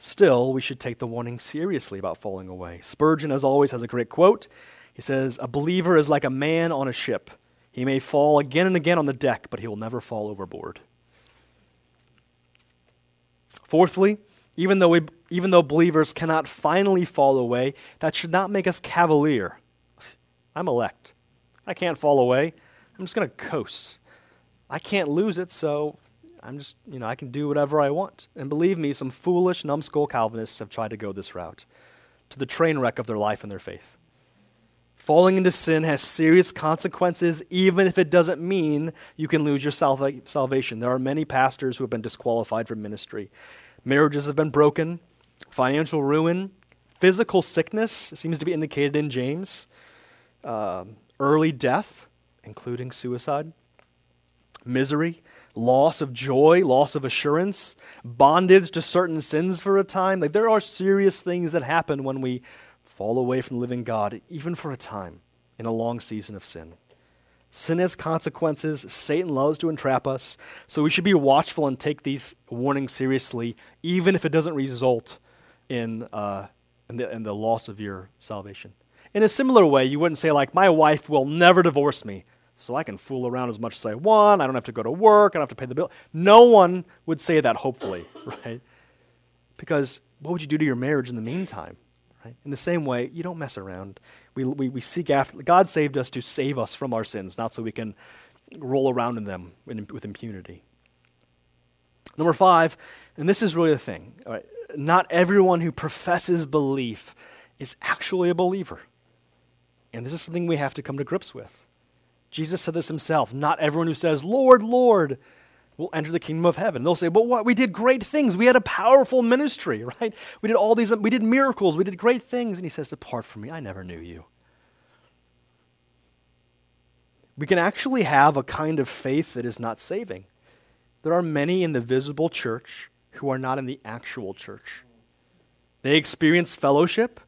Still, we should take the warning seriously about falling away. Spurgeon, as always, has a great quote. He says, A believer is like a man on a ship. He may fall again and again on the deck, but he will never fall overboard. Fourthly, even though, we, even though believers cannot finally fall away, that should not make us cavalier I'm elect. I can't fall away. I'm just going to coast. I can't lose it, so I'm just, you know, I can do whatever I want. And believe me, some foolish, numbskull Calvinists have tried to go this route to the train wreck of their life and their faith. Falling into sin has serious consequences, even if it doesn't mean you can lose your salva- salvation. There are many pastors who have been disqualified from ministry. Marriages have been broken, financial ruin, physical sickness seems to be indicated in James uh, early death, including suicide, misery, loss of joy, loss of assurance, bondage to certain sins for a time. Like there are serious things that happen when we fall away from living God, even for a time in a long season of sin. Sin has consequences. Satan loves to entrap us. So we should be watchful and take these warnings seriously, even if it doesn't result in, uh, in, the, in the loss of your salvation. In a similar way, you wouldn't say, like, my wife will never divorce me, so I can fool around as much as I want. I don't have to go to work. I don't have to pay the bill. No one would say that, hopefully, right? Because what would you do to your marriage in the meantime? Right? In the same way, you don't mess around. We, we, we seek after, God saved us to save us from our sins, not so we can roll around in them with impunity. Number five, and this is really the thing, right? not everyone who professes belief is actually a believer. And this is something we have to come to grips with. Jesus said this himself Not everyone who says, Lord, Lord, will enter the kingdom of heaven. They'll say, But what? We did great things. We had a powerful ministry, right? We did all these, we did miracles. We did great things. And he says, Depart from me. I never knew you. We can actually have a kind of faith that is not saving. There are many in the visible church who are not in the actual church. They experience fellowship,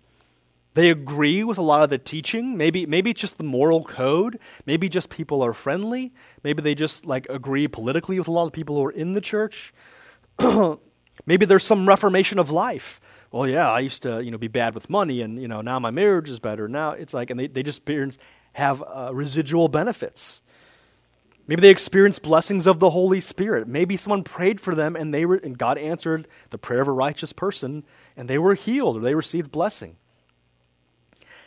they agree with a lot of the teaching. Maybe maybe it's just the moral code. Maybe just people are friendly. Maybe they just like agree politically with a lot of people who are in the church. maybe there's some reformation of life. Well, yeah, I used to you know be bad with money, and you know now my marriage is better. Now it's like, and they they just have uh, residual benefits. Maybe they experience blessings of the Holy Spirit. Maybe someone prayed for them and they were and God answered the prayer of a righteous person and they were healed or they received blessing.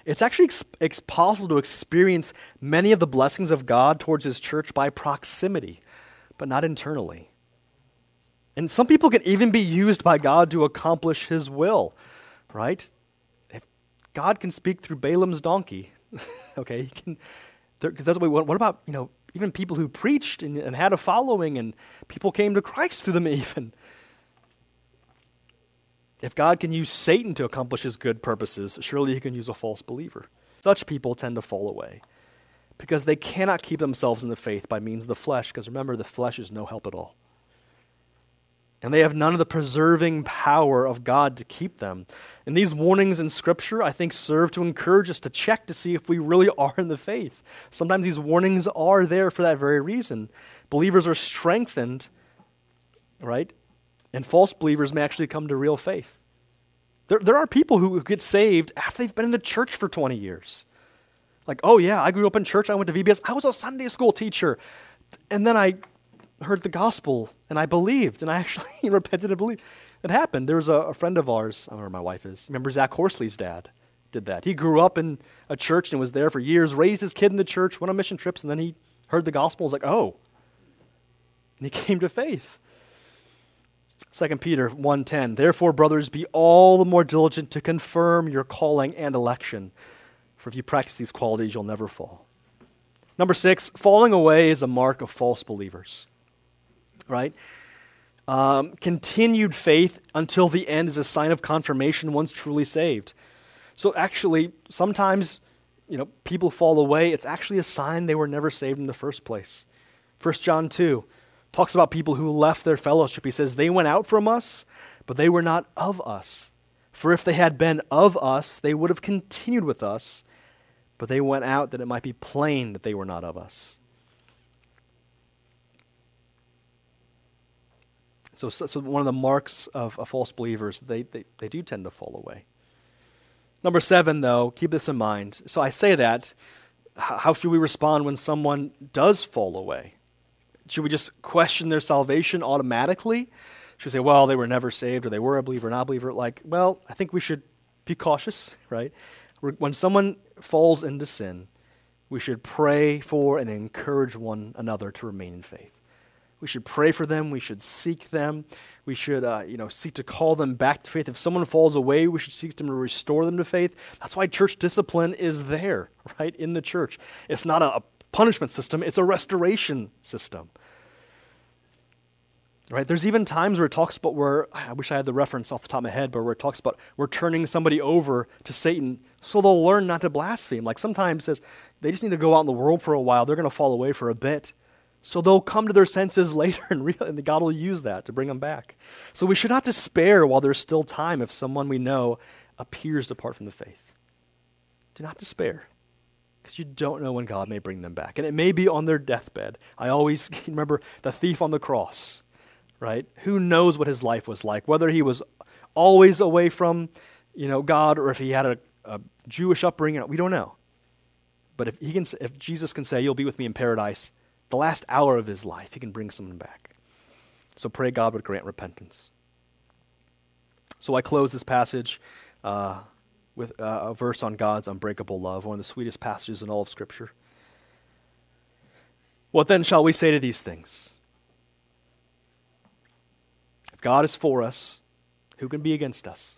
It's actually ex- it's possible to experience many of the blessings of God towards His church by proximity, but not internally. And some people can even be used by God to accomplish his will, right? If God can speak through Balaam's donkey, okay, he can, that's what we want. What about, you know, even people who preached and, and had a following and people came to Christ through them even? If God can use Satan to accomplish his good purposes, surely he can use a false believer. Such people tend to fall away because they cannot keep themselves in the faith by means of the flesh, because remember, the flesh is no help at all and they have none of the preserving power of God to keep them. And these warnings in Scripture, I think, serve to encourage us to check to see if we really are in the faith. Sometimes these warnings are there for that very reason. Believers are strengthened, right? And false believers may actually come to real faith. There, there are people who get saved after they've been in the church for 20 years. Like, oh, yeah, I grew up in church. I went to VBS. I was a Sunday school teacher. And then I heard the gospel and I believed, and I actually repented and believed. It happened. There was a, a friend of ours, I don't know where my wife is. Remember Zach Horsley's dad did that. He grew up in a church and was there for years, raised his kid in the church, went on mission trips, and then he heard the gospel and was like, oh. And he came to faith. 2 Peter 1:10 Therefore brothers be all the more diligent to confirm your calling and election for if you practice these qualities you'll never fall. Number 6 falling away is a mark of false believers right? Um, continued faith until the end is a sign of confirmation once truly saved. So actually, sometimes you know people fall away. It's actually a sign they were never saved in the first place. 1 John 2 talks about people who left their fellowship. He says, They went out from us, but they were not of us. For if they had been of us, they would have continued with us, but they went out that it might be plain that they were not of us. So, so, one of the marks of, of false believers, they, they, they do tend to fall away. Number seven, though, keep this in mind. So I say that. How should we respond when someone does fall away? Should we just question their salvation automatically? Should we say, well, they were never saved or they were a believer, or not a believer? Like, well, I think we should be cautious, right? When someone falls into sin, we should pray for and encourage one another to remain in faith. We should pray for them. We should seek them. We should, uh, you know, seek to call them back to faith. If someone falls away, we should seek them to restore them to faith. That's why church discipline is there, right, in the church. It's not a punishment system, it's a restoration system. Right? There's even times where it talks about where, I wish I had the reference off the top of my head, but where it talks about we're turning somebody over to Satan so they'll learn not to blaspheme. Like sometimes says they just need to go out in the world for a while. They're going to fall away for a bit. So they'll come to their senses later, and, real, and God will use that to bring them back. So we should not despair while there's still time if someone we know appears to depart from the faith. Do not despair, because you don't know when God may bring them back. And it may be on their deathbed. I always remember the thief on the cross, right? Who knows what his life was like, whether he was always away from you know, God or if he had a, a Jewish upbringing. We don't know. But if, he can, if Jesus can say, You'll be with me in paradise, the last hour of his life, he can bring someone back. So pray God would grant repentance. So I close this passage uh, with uh, a verse on God's unbreakable love, one of the sweetest passages in all of Scripture. What then shall we say to these things? If God is for us, who can be against us?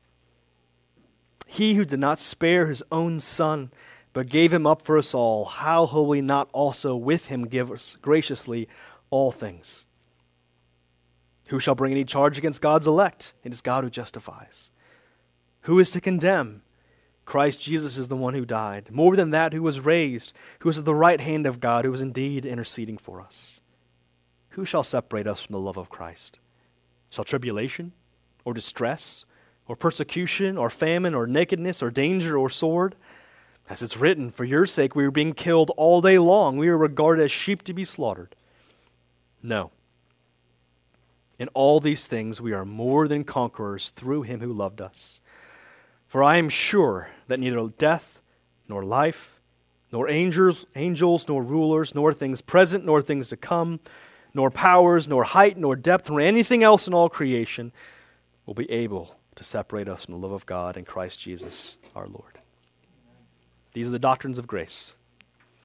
He who did not spare his own son, but gave him up for us all, how will we not also with him give us graciously all things? Who shall bring any charge against God's elect? It is God who justifies. Who is to condemn? Christ Jesus is the one who died. More than that, who was raised, who is at the right hand of God, who is indeed interceding for us. Who shall separate us from the love of Christ? Shall tribulation, or distress, or persecution, or famine, or nakedness, or danger, or sword? As it's written, For your sake we are being killed all day long. We are regarded as sheep to be slaughtered. No. In all these things we are more than conquerors through him who loved us. For I am sure that neither death, nor life, nor angels, angels, nor rulers, nor things present, nor things to come, nor powers, nor height, nor depth, nor anything else in all creation will be able to separate us from the love of God in Christ Jesus our Lord. These are the doctrines of grace.